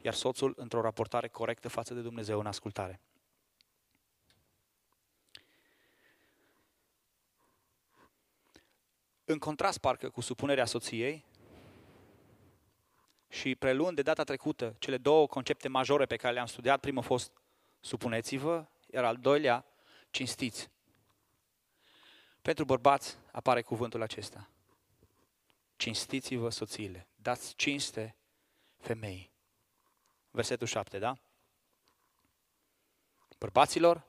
iar soțul într-o raportare corectă față de Dumnezeu în ascultare. În contrast, parcă, cu supunerea soției, și preluând de data trecută cele două concepte majore pe care le-am studiat, primul a fost supuneți-vă, iar al doilea, cinstiți. Pentru bărbați apare cuvântul acesta. Cinstiți-vă soțiile, dați cinste femei. Versetul 7, da? Bărbaților,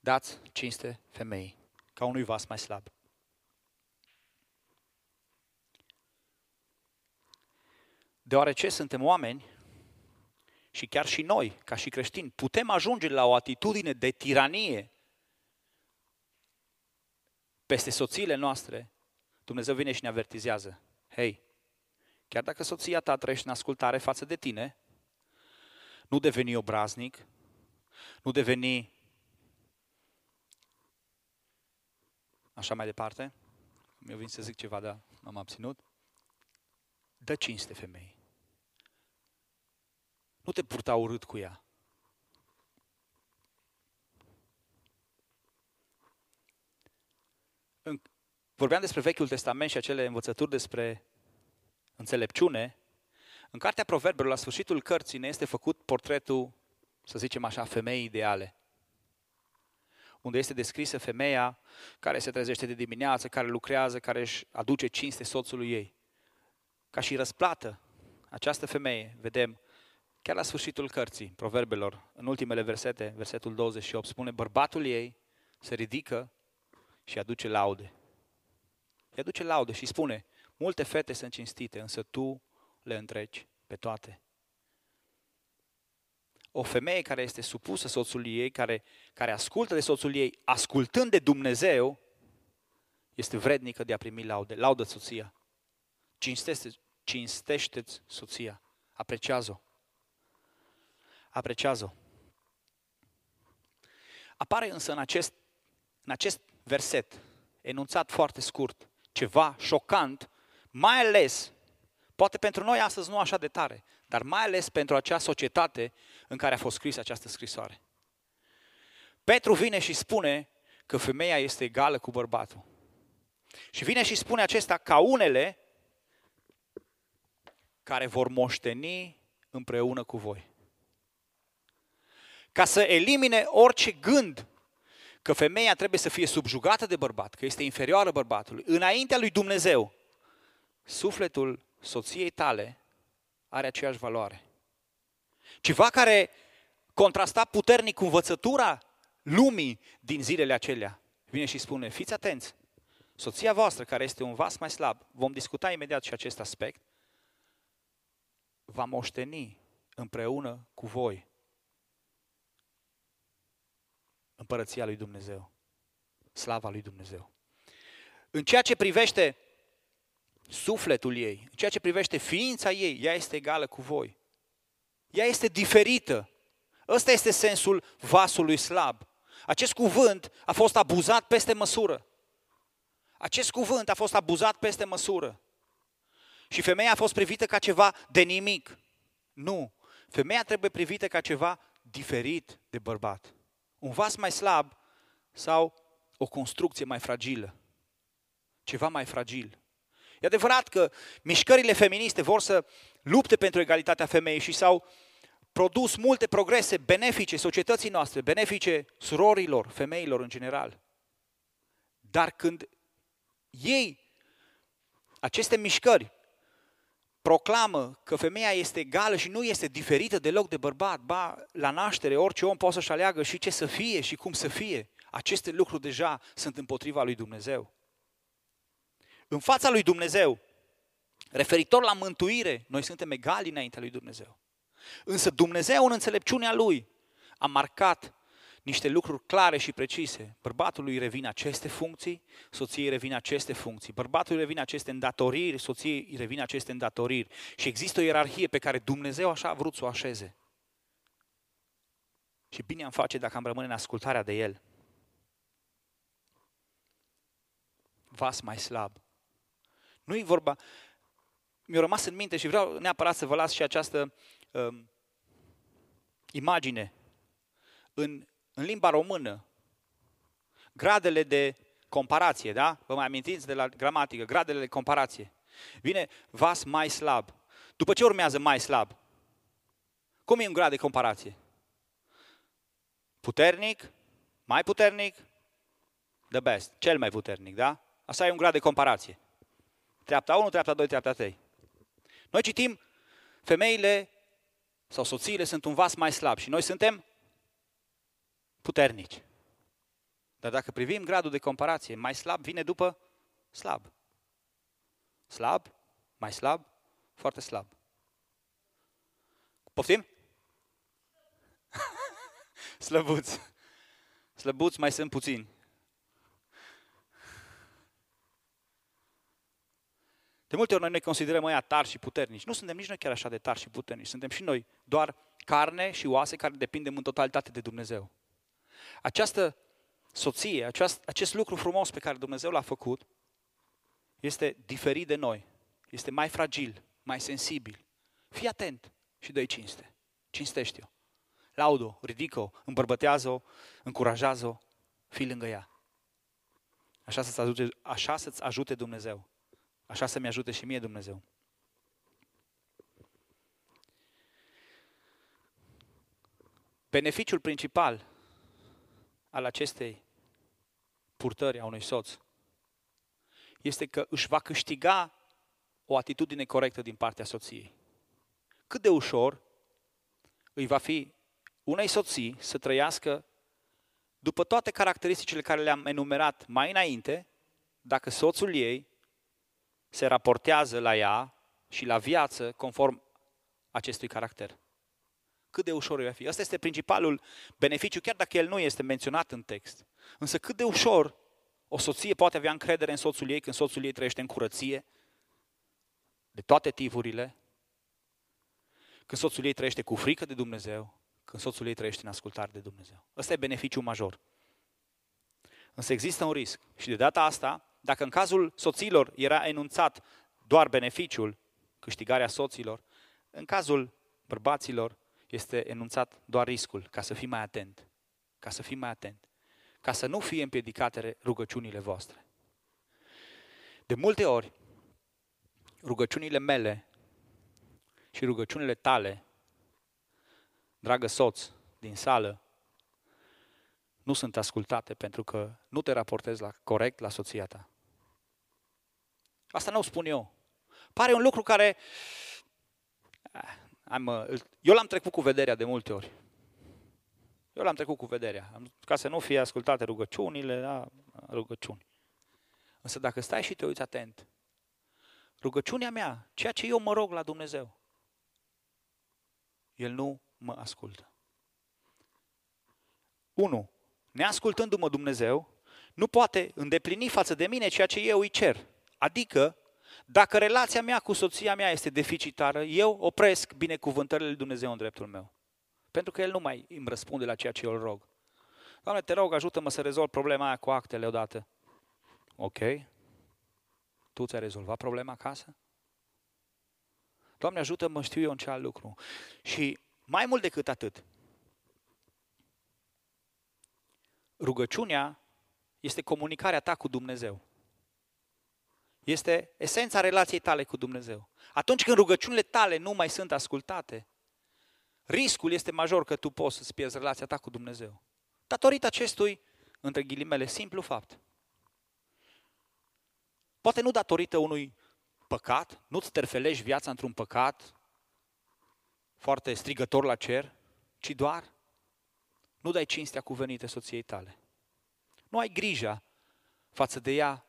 dați cinste femei, ca unui vas mai slab. Deoarece suntem oameni și chiar și noi, ca și creștini, putem ajunge la o atitudine de tiranie peste soțiile noastre, Dumnezeu vine și ne avertizează. Hei, chiar dacă soția ta trăiește în ascultare față de tine, nu deveni obraznic, nu deveni așa mai departe. Mi-a vin să zic ceva, dar m-am abținut. Dă cinste femei. Nu te purta urât cu ea. Vorbeam despre Vechiul Testament și acele învățături despre înțelepciune. În Cartea Proverbelor, la sfârșitul cărții, ne este făcut portretul, să zicem așa, femeii ideale. Unde este descrisă femeia care se trezește de dimineață, care lucrează, care își aduce cinste soțului ei. Ca și răsplată, această femeie, vedem, chiar la sfârșitul cărții, Proverbelor, în ultimele versete, versetul 28, spune, bărbatul ei se ridică și aduce laude. Îi aduce laude și spune, multe fete sunt cinstite, însă tu le întreci pe toate. O femeie care este supusă soțului ei, care, care ascultă de soțul ei, ascultând de Dumnezeu, este vrednică de a primi laude. Laudă soția. Cinstește, cinstește-ți soția. Apreciază-o. Apreciază-o. Apare însă în acest, în acest verset, enunțat foarte scurt, ceva șocant, mai ales, poate pentru noi astăzi nu așa de tare, dar mai ales pentru acea societate în care a fost scrisă această scrisoare. Petru vine și spune că femeia este egală cu bărbatul. Și vine și spune acesta ca unele care vor moșteni împreună cu voi. Ca să elimine orice gând că femeia trebuie să fie subjugată de bărbat, că este inferioară bărbatului, înaintea lui Dumnezeu, sufletul soției tale are aceeași valoare. Ceva care contrasta puternic cu învățătura lumii din zilele acelea. Vine și spune, fiți atenți, soția voastră, care este un vas mai slab, vom discuta imediat și acest aspect, va moșteni împreună cu voi împărăția lui Dumnezeu. Slava lui Dumnezeu. În ceea ce privește sufletul ei, în ceea ce privește ființa ei, ea este egală cu voi. Ea este diferită. Ăsta este sensul vasului slab. Acest cuvânt a fost abuzat peste măsură. Acest cuvânt a fost abuzat peste măsură. Și femeia a fost privită ca ceva de nimic. Nu. Femeia trebuie privită ca ceva diferit de bărbat un vas mai slab sau o construcție mai fragilă. Ceva mai fragil. E adevărat că mișcările feministe vor să lupte pentru egalitatea femeii și s-au produs multe progrese benefice societății noastre, benefice surorilor, femeilor în general. Dar când ei, aceste mișcări, proclamă că femeia este egală și nu este diferită deloc de bărbat, ba, la naștere orice om poate să-și aleagă și ce să fie și cum să fie. Aceste lucruri deja sunt împotriva lui Dumnezeu. În fața lui Dumnezeu, referitor la mântuire, noi suntem egali înaintea lui Dumnezeu. Însă Dumnezeu, în înțelepciunea Lui, a marcat niște lucruri clare și precise. Bărbatului revin aceste funcții, soției revin aceste funcții. Bărbatului revin aceste îndatoriri, soției revin aceste îndatoriri. Și există o ierarhie pe care Dumnezeu așa a vrut să o așeze. Și bine am face dacă am rămâne în ascultarea de El. Vas mai slab. Nu e vorba... Mi-a rămas în minte și vreau neapărat să vă las și această um, imagine în în limba română, gradele de comparație, da? Vă mai amintiți de la gramatică, gradele de comparație. Vine vas mai slab. După ce urmează mai slab? Cum e un grad de comparație? Puternic, mai puternic, the best, cel mai puternic, da? Asta e un grad de comparație. Treapta 1, treapta 2, treapta 3. Noi citim, femeile sau soțiile sunt un vas mai slab și noi suntem puternici. Dar dacă privim gradul de comparație, mai slab vine după slab. Slab, mai slab, foarte slab. Poftim? Slăbuți. Slăbuți mai sunt puțini. De multe ori noi ne considerăm mai tari și puternici. Nu suntem nici noi chiar așa de tari și puternici. Suntem și noi doar carne și oase care depindem în totalitate de Dumnezeu. Această soție, aceast, acest lucru frumos pe care Dumnezeu l-a făcut, este diferit de noi. Este mai fragil, mai sensibil. Fii atent și dă cinste. Cinstește-o. Laudă-o, ridică-o, îmbărbătează-o, încurajează-o, fii lângă ea. Așa să-ți ajute, așa să-ți ajute Dumnezeu. Așa să-mi ajute și mie Dumnezeu. Beneficiul principal al acestei purtări a unui soț este că își va câștiga o atitudine corectă din partea soției. Cât de ușor îi va fi unei soții să trăiască după toate caracteristicile care le-am enumerat mai înainte, dacă soțul ei se raportează la ea și la viață conform acestui caracter. Cât de ușor va fi. Asta este principalul beneficiu, chiar dacă el nu este menționat în text. Însă cât de ușor o soție poate avea încredere în soțul ei când soțul ei trăiește în curăție, de toate tipurile, când soțul ei trăiește cu frică de Dumnezeu, când soțul ei trăiește în ascultare de Dumnezeu. Ăsta e beneficiul major. Însă există un risc. Și de data asta, dacă în cazul soților era enunțat doar beneficiul, câștigarea soților, în cazul bărbaților este enunțat doar riscul, ca să fii mai atent. Ca să fii mai atent. Ca să nu fie împiedicate rugăciunile voastre. De multe ori, rugăciunile mele și rugăciunile tale, dragă soț din sală, nu sunt ascultate pentru că nu te raportezi la, corect la soția ta. Asta nu o spun eu. Pare un lucru care... Am, uh, eu l-am trecut cu vederea de multe ori. Eu l-am trecut cu vederea. Ca să nu fie ascultate rugăciunile, da, rugăciuni. Însă dacă stai și te uiți atent, rugăciunea mea, ceea ce eu mă rog la Dumnezeu, El nu mă ascultă. Unu, neascultându-mă Dumnezeu, nu poate îndeplini față de mine ceea ce eu îi cer. Adică, dacă relația mea cu soția mea este deficitară, eu opresc binecuvântările lui Dumnezeu în dreptul meu. Pentru că El nu mai îmi răspunde la ceea ce eu îl rog. Doamne, te rog, ajută-mă să rezolv problema aia cu actele odată. Ok. Tu ți-ai rezolvat problema acasă? Doamne, ajută-mă, știu eu în ce alt lucru. Și mai mult decât atât, rugăciunea este comunicarea ta cu Dumnezeu. Este esența relației tale cu Dumnezeu. Atunci când rugăciunile tale nu mai sunt ascultate, riscul este major că tu poți să-ți pierzi relația ta cu Dumnezeu. Datorită acestui, între ghilimele, simplu fapt. Poate nu datorită unui păcat, nu-ți terfelești viața într-un păcat foarte strigător la cer, ci doar nu dai cinstea cuvenite soției tale. Nu ai grija față de ea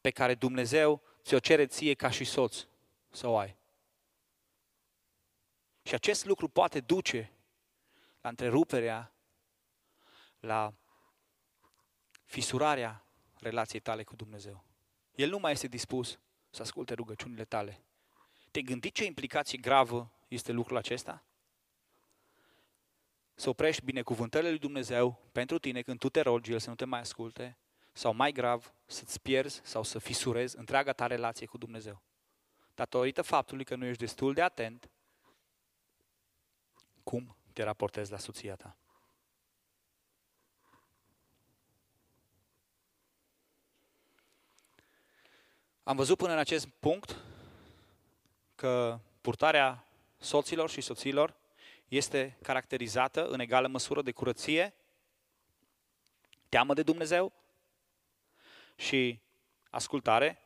pe care Dumnezeu ți-o cere ție ca și soț să o ai. Și acest lucru poate duce la întreruperea, la fisurarea relației tale cu Dumnezeu. El nu mai este dispus să asculte rugăciunile tale. Te gândi ce implicație gravă este lucrul acesta? Să oprești binecuvântările lui Dumnezeu pentru tine când tu te rogi, El să nu te mai asculte, sau mai grav, să-ți pierzi sau să fisurezi întreaga ta relație cu Dumnezeu. Datorită faptului că nu ești destul de atent cum te raportezi la soția ta. Am văzut până în acest punct că purtarea soților și soților este caracterizată în egală măsură de curăție, teamă de Dumnezeu și ascultare,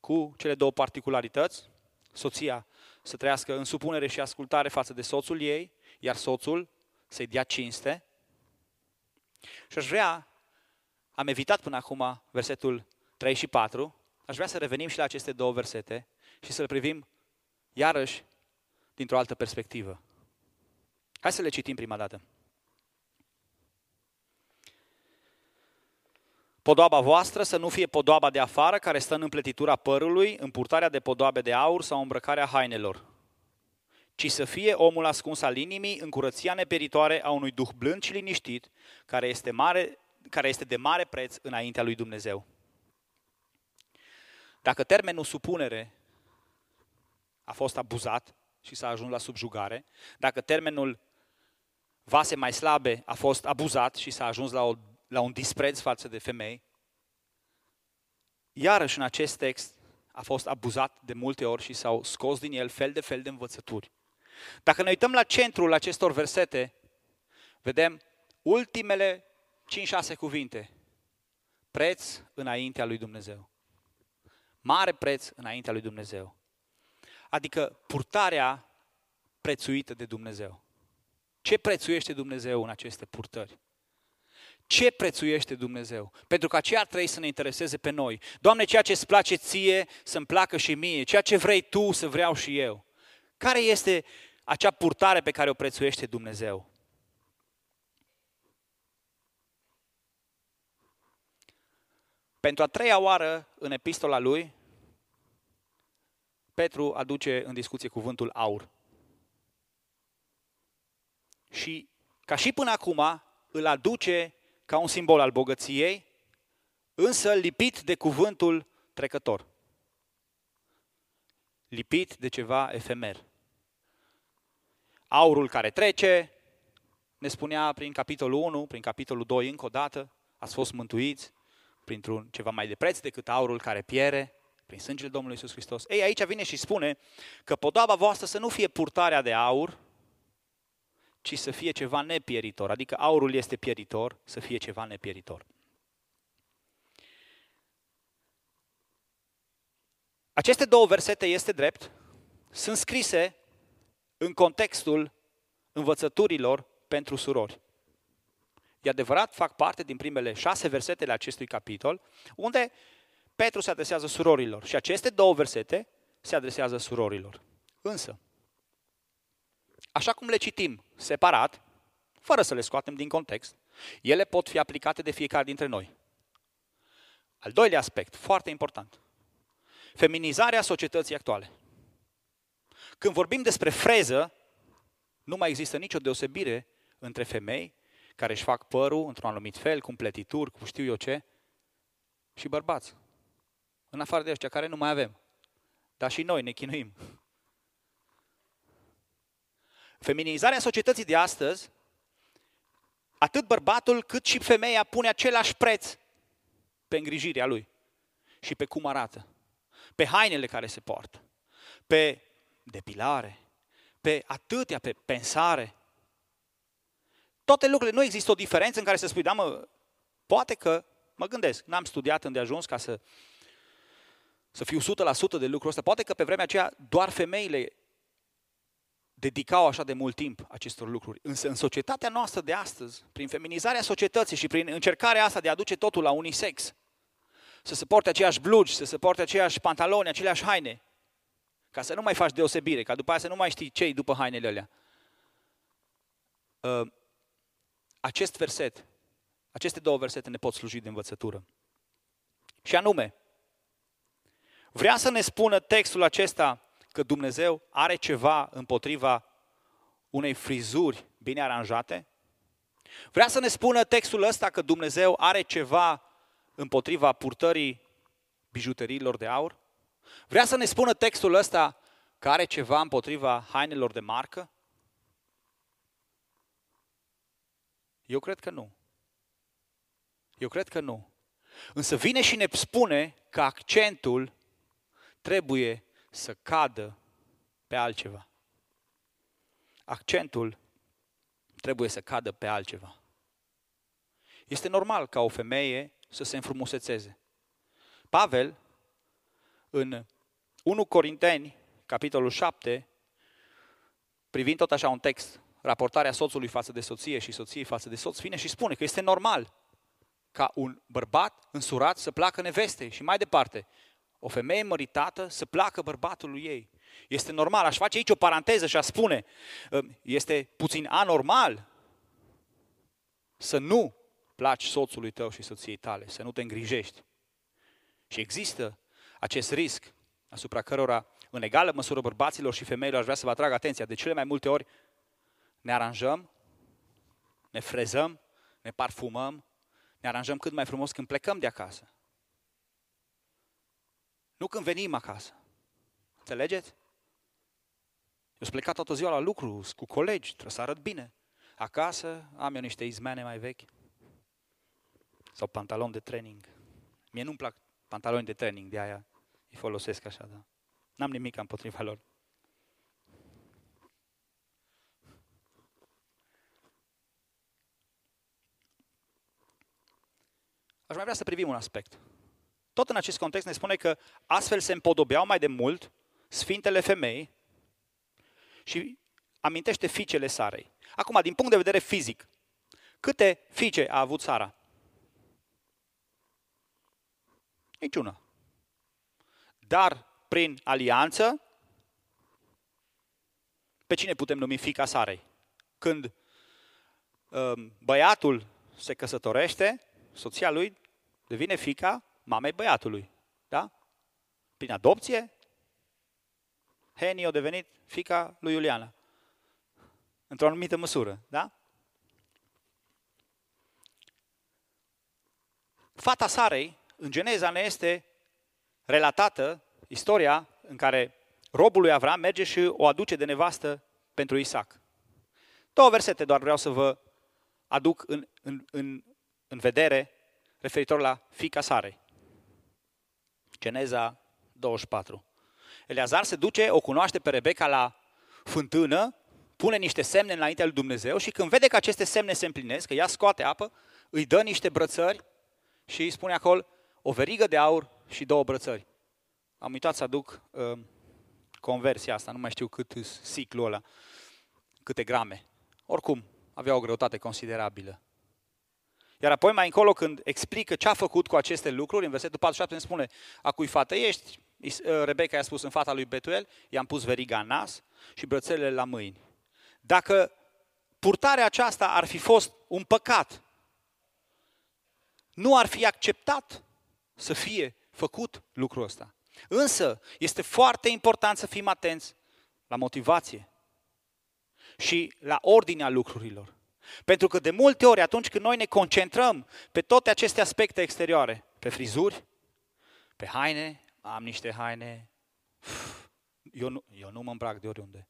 cu cele două particularități, soția să trăiască în supunere și ascultare față de soțul ei, iar soțul să-i dea cinste. Și aș vrea, am evitat până acum versetul 3 și 4, aș vrea să revenim și la aceste două versete și să le privim iarăși dintr-o altă perspectivă. Hai să le citim prima dată. Podoaba voastră să nu fie podoaba de afară care stă în împletitura părului, în purtarea de podoabe de aur sau îmbrăcarea hainelor, ci să fie omul ascuns al inimii în curăția neperitoare a unui duh blând și liniștit, care este, mare, care este de mare preț înaintea lui Dumnezeu. Dacă termenul supunere a fost abuzat și s-a ajuns la subjugare, dacă termenul vase mai slabe a fost abuzat și s-a ajuns la, o, la un dispreț față de femei, iarăși în acest text a fost abuzat de multe ori și s-au scos din el fel de fel de învățături. Dacă ne uităm la centrul acestor versete, vedem ultimele 5-6 cuvinte. Preț înaintea lui Dumnezeu. Mare preț înaintea lui Dumnezeu. Adică purtarea prețuită de Dumnezeu. Ce prețuiește Dumnezeu în aceste purtări? Ce prețuiește Dumnezeu? Pentru că aceea trebuie să ne intereseze pe noi. Doamne, ceea ce îți place ție să-mi placă și mie, ceea ce vrei tu să vreau și eu. Care este acea purtare pe care o prețuiește Dumnezeu? Pentru a treia oară în epistola lui, Petru aduce în discuție cuvântul aur. Și ca și până acum îl aduce ca un simbol al bogăției, însă lipit de cuvântul trecător. Lipit de ceva efemer. Aurul care trece, ne spunea prin capitolul 1, prin capitolul 2 încă o dată, ați fost mântuiți printr-un ceva mai de preț decât aurul care piere, prin sângele Domnului Isus Hristos. Ei, aici vine și spune că podoaba voastră să nu fie purtarea de aur, ci să fie ceva nepieritor. Adică aurul este pieritor, să fie ceva nepieritor. Aceste două versete este drept, sunt scrise în contextul învățăturilor pentru surori. E adevărat, fac parte din primele șase versetele acestui capitol, unde Petru se adresează surorilor și aceste două versete se adresează surorilor. Însă, așa cum le citim separat, fără să le scoatem din context, ele pot fi aplicate de fiecare dintre noi. Al doilea aspect, foarte important, feminizarea societății actuale. Când vorbim despre freză, nu mai există nicio deosebire între femei care își fac părul într-un anumit fel, cu împletituri, cu știu eu ce, și bărbați. În afară de ăștia care nu mai avem. Dar și noi ne chinuim. Feminizarea societății de astăzi, atât bărbatul cât și femeia pune același preț pe îngrijirea lui și pe cum arată, pe hainele care se poartă, pe depilare, pe atâtea, pe pensare. Toate lucrurile, nu există o diferență în care să spui, da mă, poate că, mă gândesc, n-am studiat îndeajuns ca să, să fiu 100% de lucrul ăsta. Poate că pe vremea aceea doar femeile dedicau așa de mult timp acestor lucruri. Însă în societatea noastră de astăzi, prin feminizarea societății și prin încercarea asta de a aduce totul la unisex, să se porte aceeași blugi, să se porte aceeași pantaloni, aceleași haine, ca să nu mai faci deosebire, ca după aia să nu mai știi ce după hainele alea. Uh, acest verset, aceste două versete ne pot sluji de învățătură. Și anume, vrea să ne spună textul acesta că Dumnezeu are ceva împotriva unei frizuri bine aranjate? Vrea să ne spună textul ăsta că Dumnezeu are ceva împotriva purtării bijuteriilor de aur? Vrea să ne spună textul ăsta că are ceva împotriva hainelor de marcă? Eu cred că nu. Eu cred că nu. Însă vine și ne spune că accentul trebuie să cadă pe altceva. Accentul trebuie să cadă pe altceva. Este normal ca o femeie să se înfrumusețeze. Pavel, în 1 Corinteni, capitolul 7, privind tot așa un text, raportarea soțului față de soție și soției față de soț, vine și spune că este normal ca un bărbat însurat să placă nevestei și mai departe o femeie măritată să placă bărbatului ei. Este normal, aș face aici o paranteză și aș spune, ă, este puțin anormal să nu placi soțului tău și soției tale, să nu te îngrijești. Și există acest risc asupra cărora, în egală măsură, bărbaților și femeilor aș vrea să vă atrag atenția. De cele mai multe ori ne aranjăm, ne frezăm, ne parfumăm, ne aranjăm cât mai frumos când plecăm de acasă. Nu când venim acasă. Înțelegeți? Eu sunt plecat toată ziua la lucru, cu colegi, trebuie să arăt bine. Acasă am eu niște izmene mai vechi. Sau pantaloni de training. Mie nu-mi plac pantaloni de training, de aia îi folosesc așa, da. N-am nimic împotriva lor. Aș mai vrea să privim un aspect. Tot în acest context ne spune că astfel se împodobeau mai de mult sfintele femei și amintește fiicele Sarei. Acum, din punct de vedere fizic, câte fiice a avut Sara? Niciuna. Dar prin alianță, pe cine putem numi fica Sarei? Când um, băiatul se căsătorește, soția lui devine fica mamei băiatului. Da? Prin adopție, Heni a devenit fica lui Iuliana. Într-o anumită măsură. Da? Fata Sarei, în Geneza, ne este relatată istoria în care robul lui Avram merge și o aduce de nevastă pentru Isaac. Două versete doar vreau să vă aduc în, în, în, în vedere referitor la fica Sarei. Geneza 24. Eleazar se duce, o cunoaște pe Rebecca la fântână, pune niște semne înaintea lui Dumnezeu și când vede că aceste semne se împlinesc, că ea scoate apă, îi dă niște brățări și îi spune acolo o verigă de aur și două brățări. Am uitat să aduc uh, conversia asta, nu mai știu cât ciclul ăla, câte grame. Oricum, avea o greutate considerabilă. Iar apoi mai încolo când explică ce a făcut cu aceste lucruri, în versetul 47 îmi spune, a cui fată ești? Uh, Rebecca i-a spus în fata lui Betuel, i-am pus veriga în nas și brățelele la mâini. Dacă purtarea aceasta ar fi fost un păcat, nu ar fi acceptat să fie făcut lucrul ăsta. Însă, este foarte important să fim atenți la motivație și la ordinea lucrurilor. Pentru că de multe ori, atunci când noi ne concentrăm pe toate aceste aspecte exterioare, pe frizuri, pe haine, am niște haine, eu nu, eu nu mă îmbrac de oriunde.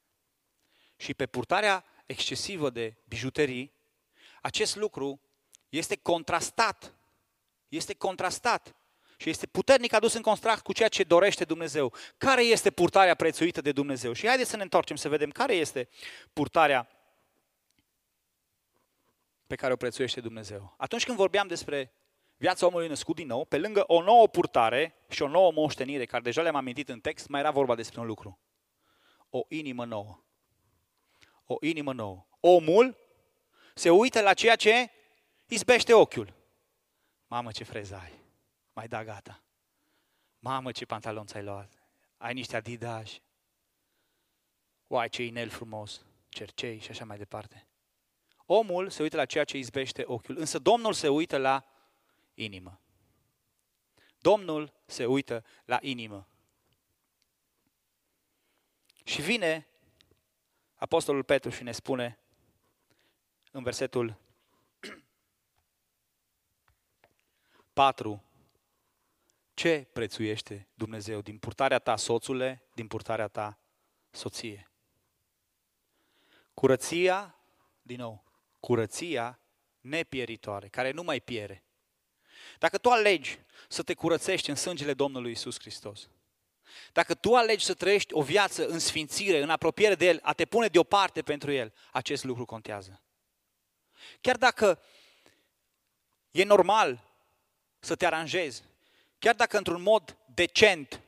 Și pe purtarea excesivă de bijuterii, acest lucru este contrastat. Este contrastat și este puternic adus în contrast cu ceea ce dorește Dumnezeu. Care este purtarea prețuită de Dumnezeu? Și haideți să ne întoarcem să vedem care este purtarea pe care o prețuiește Dumnezeu. Atunci când vorbeam despre viața omului născut din nou, pe lângă o nouă purtare și o nouă moștenire, care deja le-am amintit în text, mai era vorba despre un lucru. O inimă nouă. O inimă nouă. Omul se uită la ceea ce izbește ochiul. Mamă, ce freză ai! Mai da gata. Mamă, ce pantalon ți-ai luat. Ai niște adidas. Uai, ce inel frumos. Cercei și așa mai departe. Omul se uită la ceea ce izbește ochiul, însă Domnul se uită la inimă. Domnul se uită la inimă. Și vine Apostolul Petru și ne spune în versetul 4 ce prețuiește Dumnezeu din purtarea ta, soțule, din purtarea ta, soție. Curăția, din nou, curăția nepieritoare, care nu mai piere. Dacă tu alegi să te curățești în sângele Domnului Isus Hristos, dacă tu alegi să trăiești o viață în sfințire, în apropiere de El, a te pune deoparte pentru El, acest lucru contează. Chiar dacă e normal să te aranjezi, chiar dacă într-un mod decent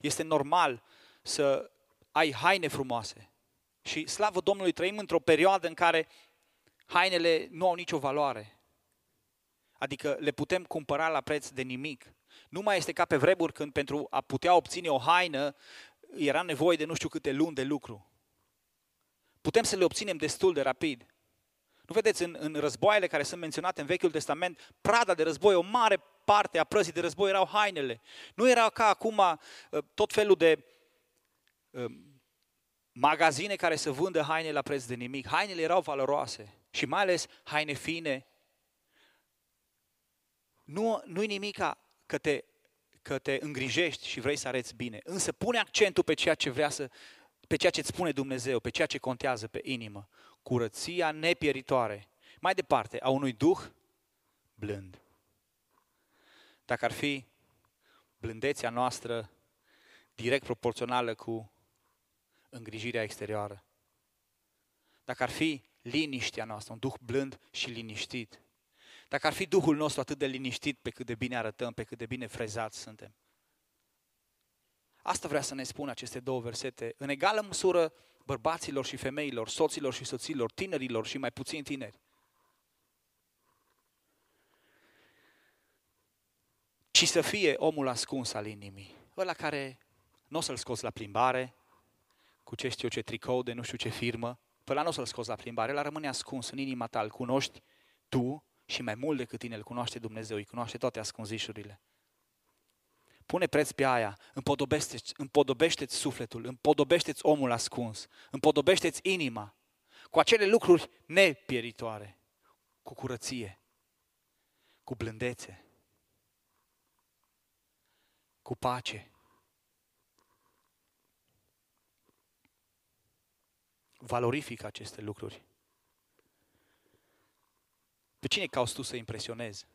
este normal să ai haine frumoase. Și slavă Domnului, trăim într-o perioadă în care hainele nu au nicio valoare. Adică le putem cumpăra la preț de nimic. Nu mai este ca pe vremuri când pentru a putea obține o haină era nevoie de nu știu câte luni de lucru. Putem să le obținem destul de rapid. Nu vedeți, în, în războaiele care sunt menționate în Vechiul Testament, prada de război, o mare parte a prăzii de război erau hainele. Nu era ca acum uh, tot felul de uh, magazine care să vândă haine la preț de nimic. Hainele erau valoroase și mai ales haine fine. Nu, nu-i nimica că te, că te îngrijești și vrei să arăți bine, însă pune accentul pe ceea ce vrea să, pe ceea ce îți spune Dumnezeu, pe ceea ce contează pe inimă. Curăția nepieritoare. Mai departe, a unui duh blând. Dacă ar fi blândețea noastră direct proporțională cu îngrijirea exterioară. Dacă ar fi liniștea noastră, un duh blând și liniștit. Dacă ar fi Duhul nostru atât de liniștit pe cât de bine arătăm, pe cât de bine frezați suntem. Asta vrea să ne spună aceste două versete. În egală măsură bărbaților și femeilor, soților și soților, tinerilor și mai puțin tineri. Ci să fie omul ascuns al inimii. Ăla care nu o să-l scoți la plimbare, cu ce știu eu ce tricou de nu știu ce firmă, pe ăla nu o să-l scoți la plimbare, ăla rămâne ascuns în inima ta, îl cunoști tu și mai mult decât tine îl cunoaște Dumnezeu, îi cunoaște toate ascunzișurile. Pune preț pe aia, împodobește-ți, împodobește-ți sufletul, împodobește-ți omul ascuns, împodobește-ți inima cu acele lucruri nepieritoare, cu curăție, cu blândețe, cu pace. Valorifică aceste lucruri. Pe cine cauți tu să impresionezi?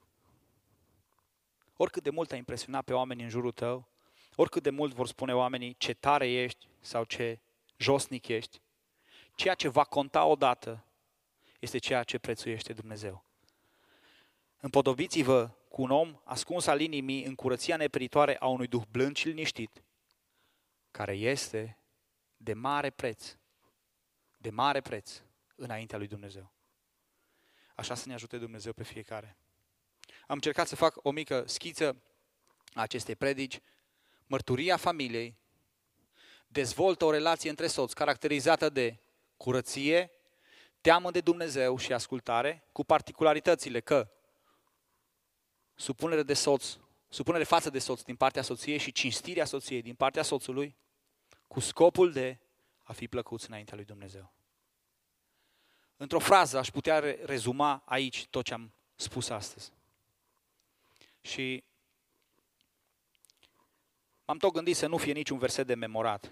Oricât de mult ai impresionat pe oameni în jurul tău, oricât de mult vor spune oamenii ce tare ești sau ce josnic ești, ceea ce va conta odată este ceea ce prețuiește Dumnezeu. Împodobiți-vă cu un om ascuns al inimii în curăția neperitoare a unui duh blând și liniștit, care este de mare preț, de mare preț înaintea lui Dumnezeu. Așa să ne ajute Dumnezeu pe fiecare. Am încercat să fac o mică schiță a acestei predici. Mărturia familiei dezvoltă o relație între soți caracterizată de curăție, teamă de Dumnezeu și ascultare, cu particularitățile că supunere de soț, supunere față de soț din partea soției și cinstirea soției din partea soțului, cu scopul de a fi plăcuți înaintea lui Dumnezeu. Într-o frază aș putea rezuma aici tot ce am spus astăzi. Și m-am tot gândit să nu fie niciun verset de memorat.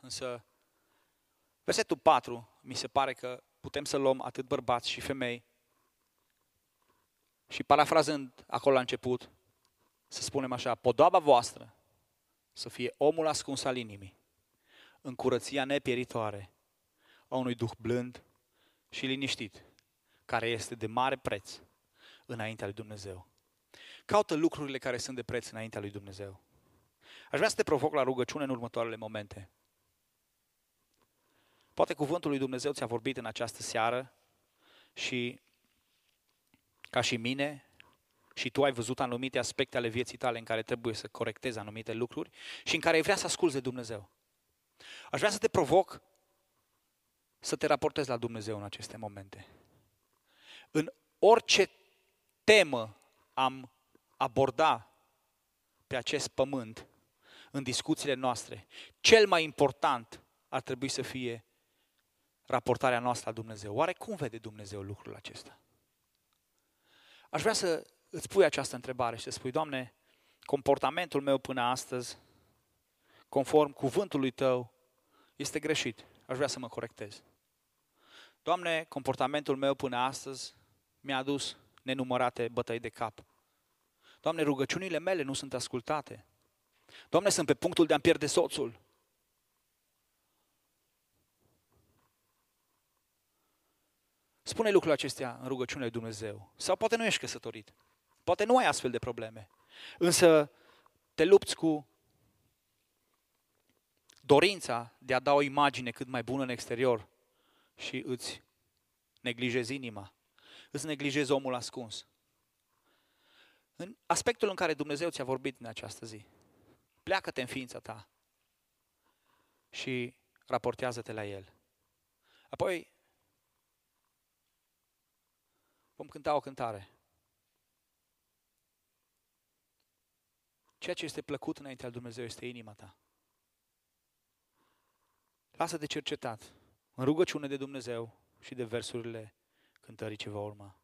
Însă, versetul 4 mi se pare că putem să luăm atât bărbați și femei și parafrazând acolo la început, să spunem așa, podoaba voastră să fie omul ascuns al inimii, în curăția nepieritoare a unui duh blând și liniștit, care este de mare preț înaintea lui Dumnezeu. Caută lucrurile care sunt de preț înaintea lui Dumnezeu. Aș vrea să te provoc la rugăciune în următoarele momente. Poate cuvântul lui Dumnezeu ți-a vorbit în această seară și ca și mine, și tu ai văzut anumite aspecte ale vieții tale în care trebuie să corectezi anumite lucruri și în care ai vrea să asculți de Dumnezeu. Aș vrea să te provoc să te raportezi la Dumnezeu în aceste momente. În orice temă am aborda pe acest pământ, în discuțiile noastre, cel mai important ar trebui să fie raportarea noastră la Dumnezeu. Oare cum vede Dumnezeu lucrul acesta? Aș vrea să îți pui această întrebare și să spui, Doamne, comportamentul meu până astăzi, conform cuvântului Tău, este greșit. Aș vrea să mă corectez. Doamne, comportamentul meu până astăzi mi-a adus nenumărate bătăi de cap. Doamne, rugăciunile mele nu sunt ascultate. Doamne, sunt pe punctul de a-mi pierde soțul. Spune lucrurile acestea în rugăciunile lui Dumnezeu. Sau poate nu ești căsătorit. Poate nu ai astfel de probleme. Însă te lupți cu dorința de a da o imagine cât mai bună în exterior și îți neglijezi inima. Îți neglijezi omul ascuns. În aspectul în care Dumnezeu ți-a vorbit în această zi. Pleacă-te în ființa ta și raportează-te la El. Apoi, vom cânta o cântare. Ceea ce este plăcut înaintea lui Dumnezeu este inima ta. Lasă de cercetat în rugăciune de Dumnezeu și de versurile cântării ce va urma.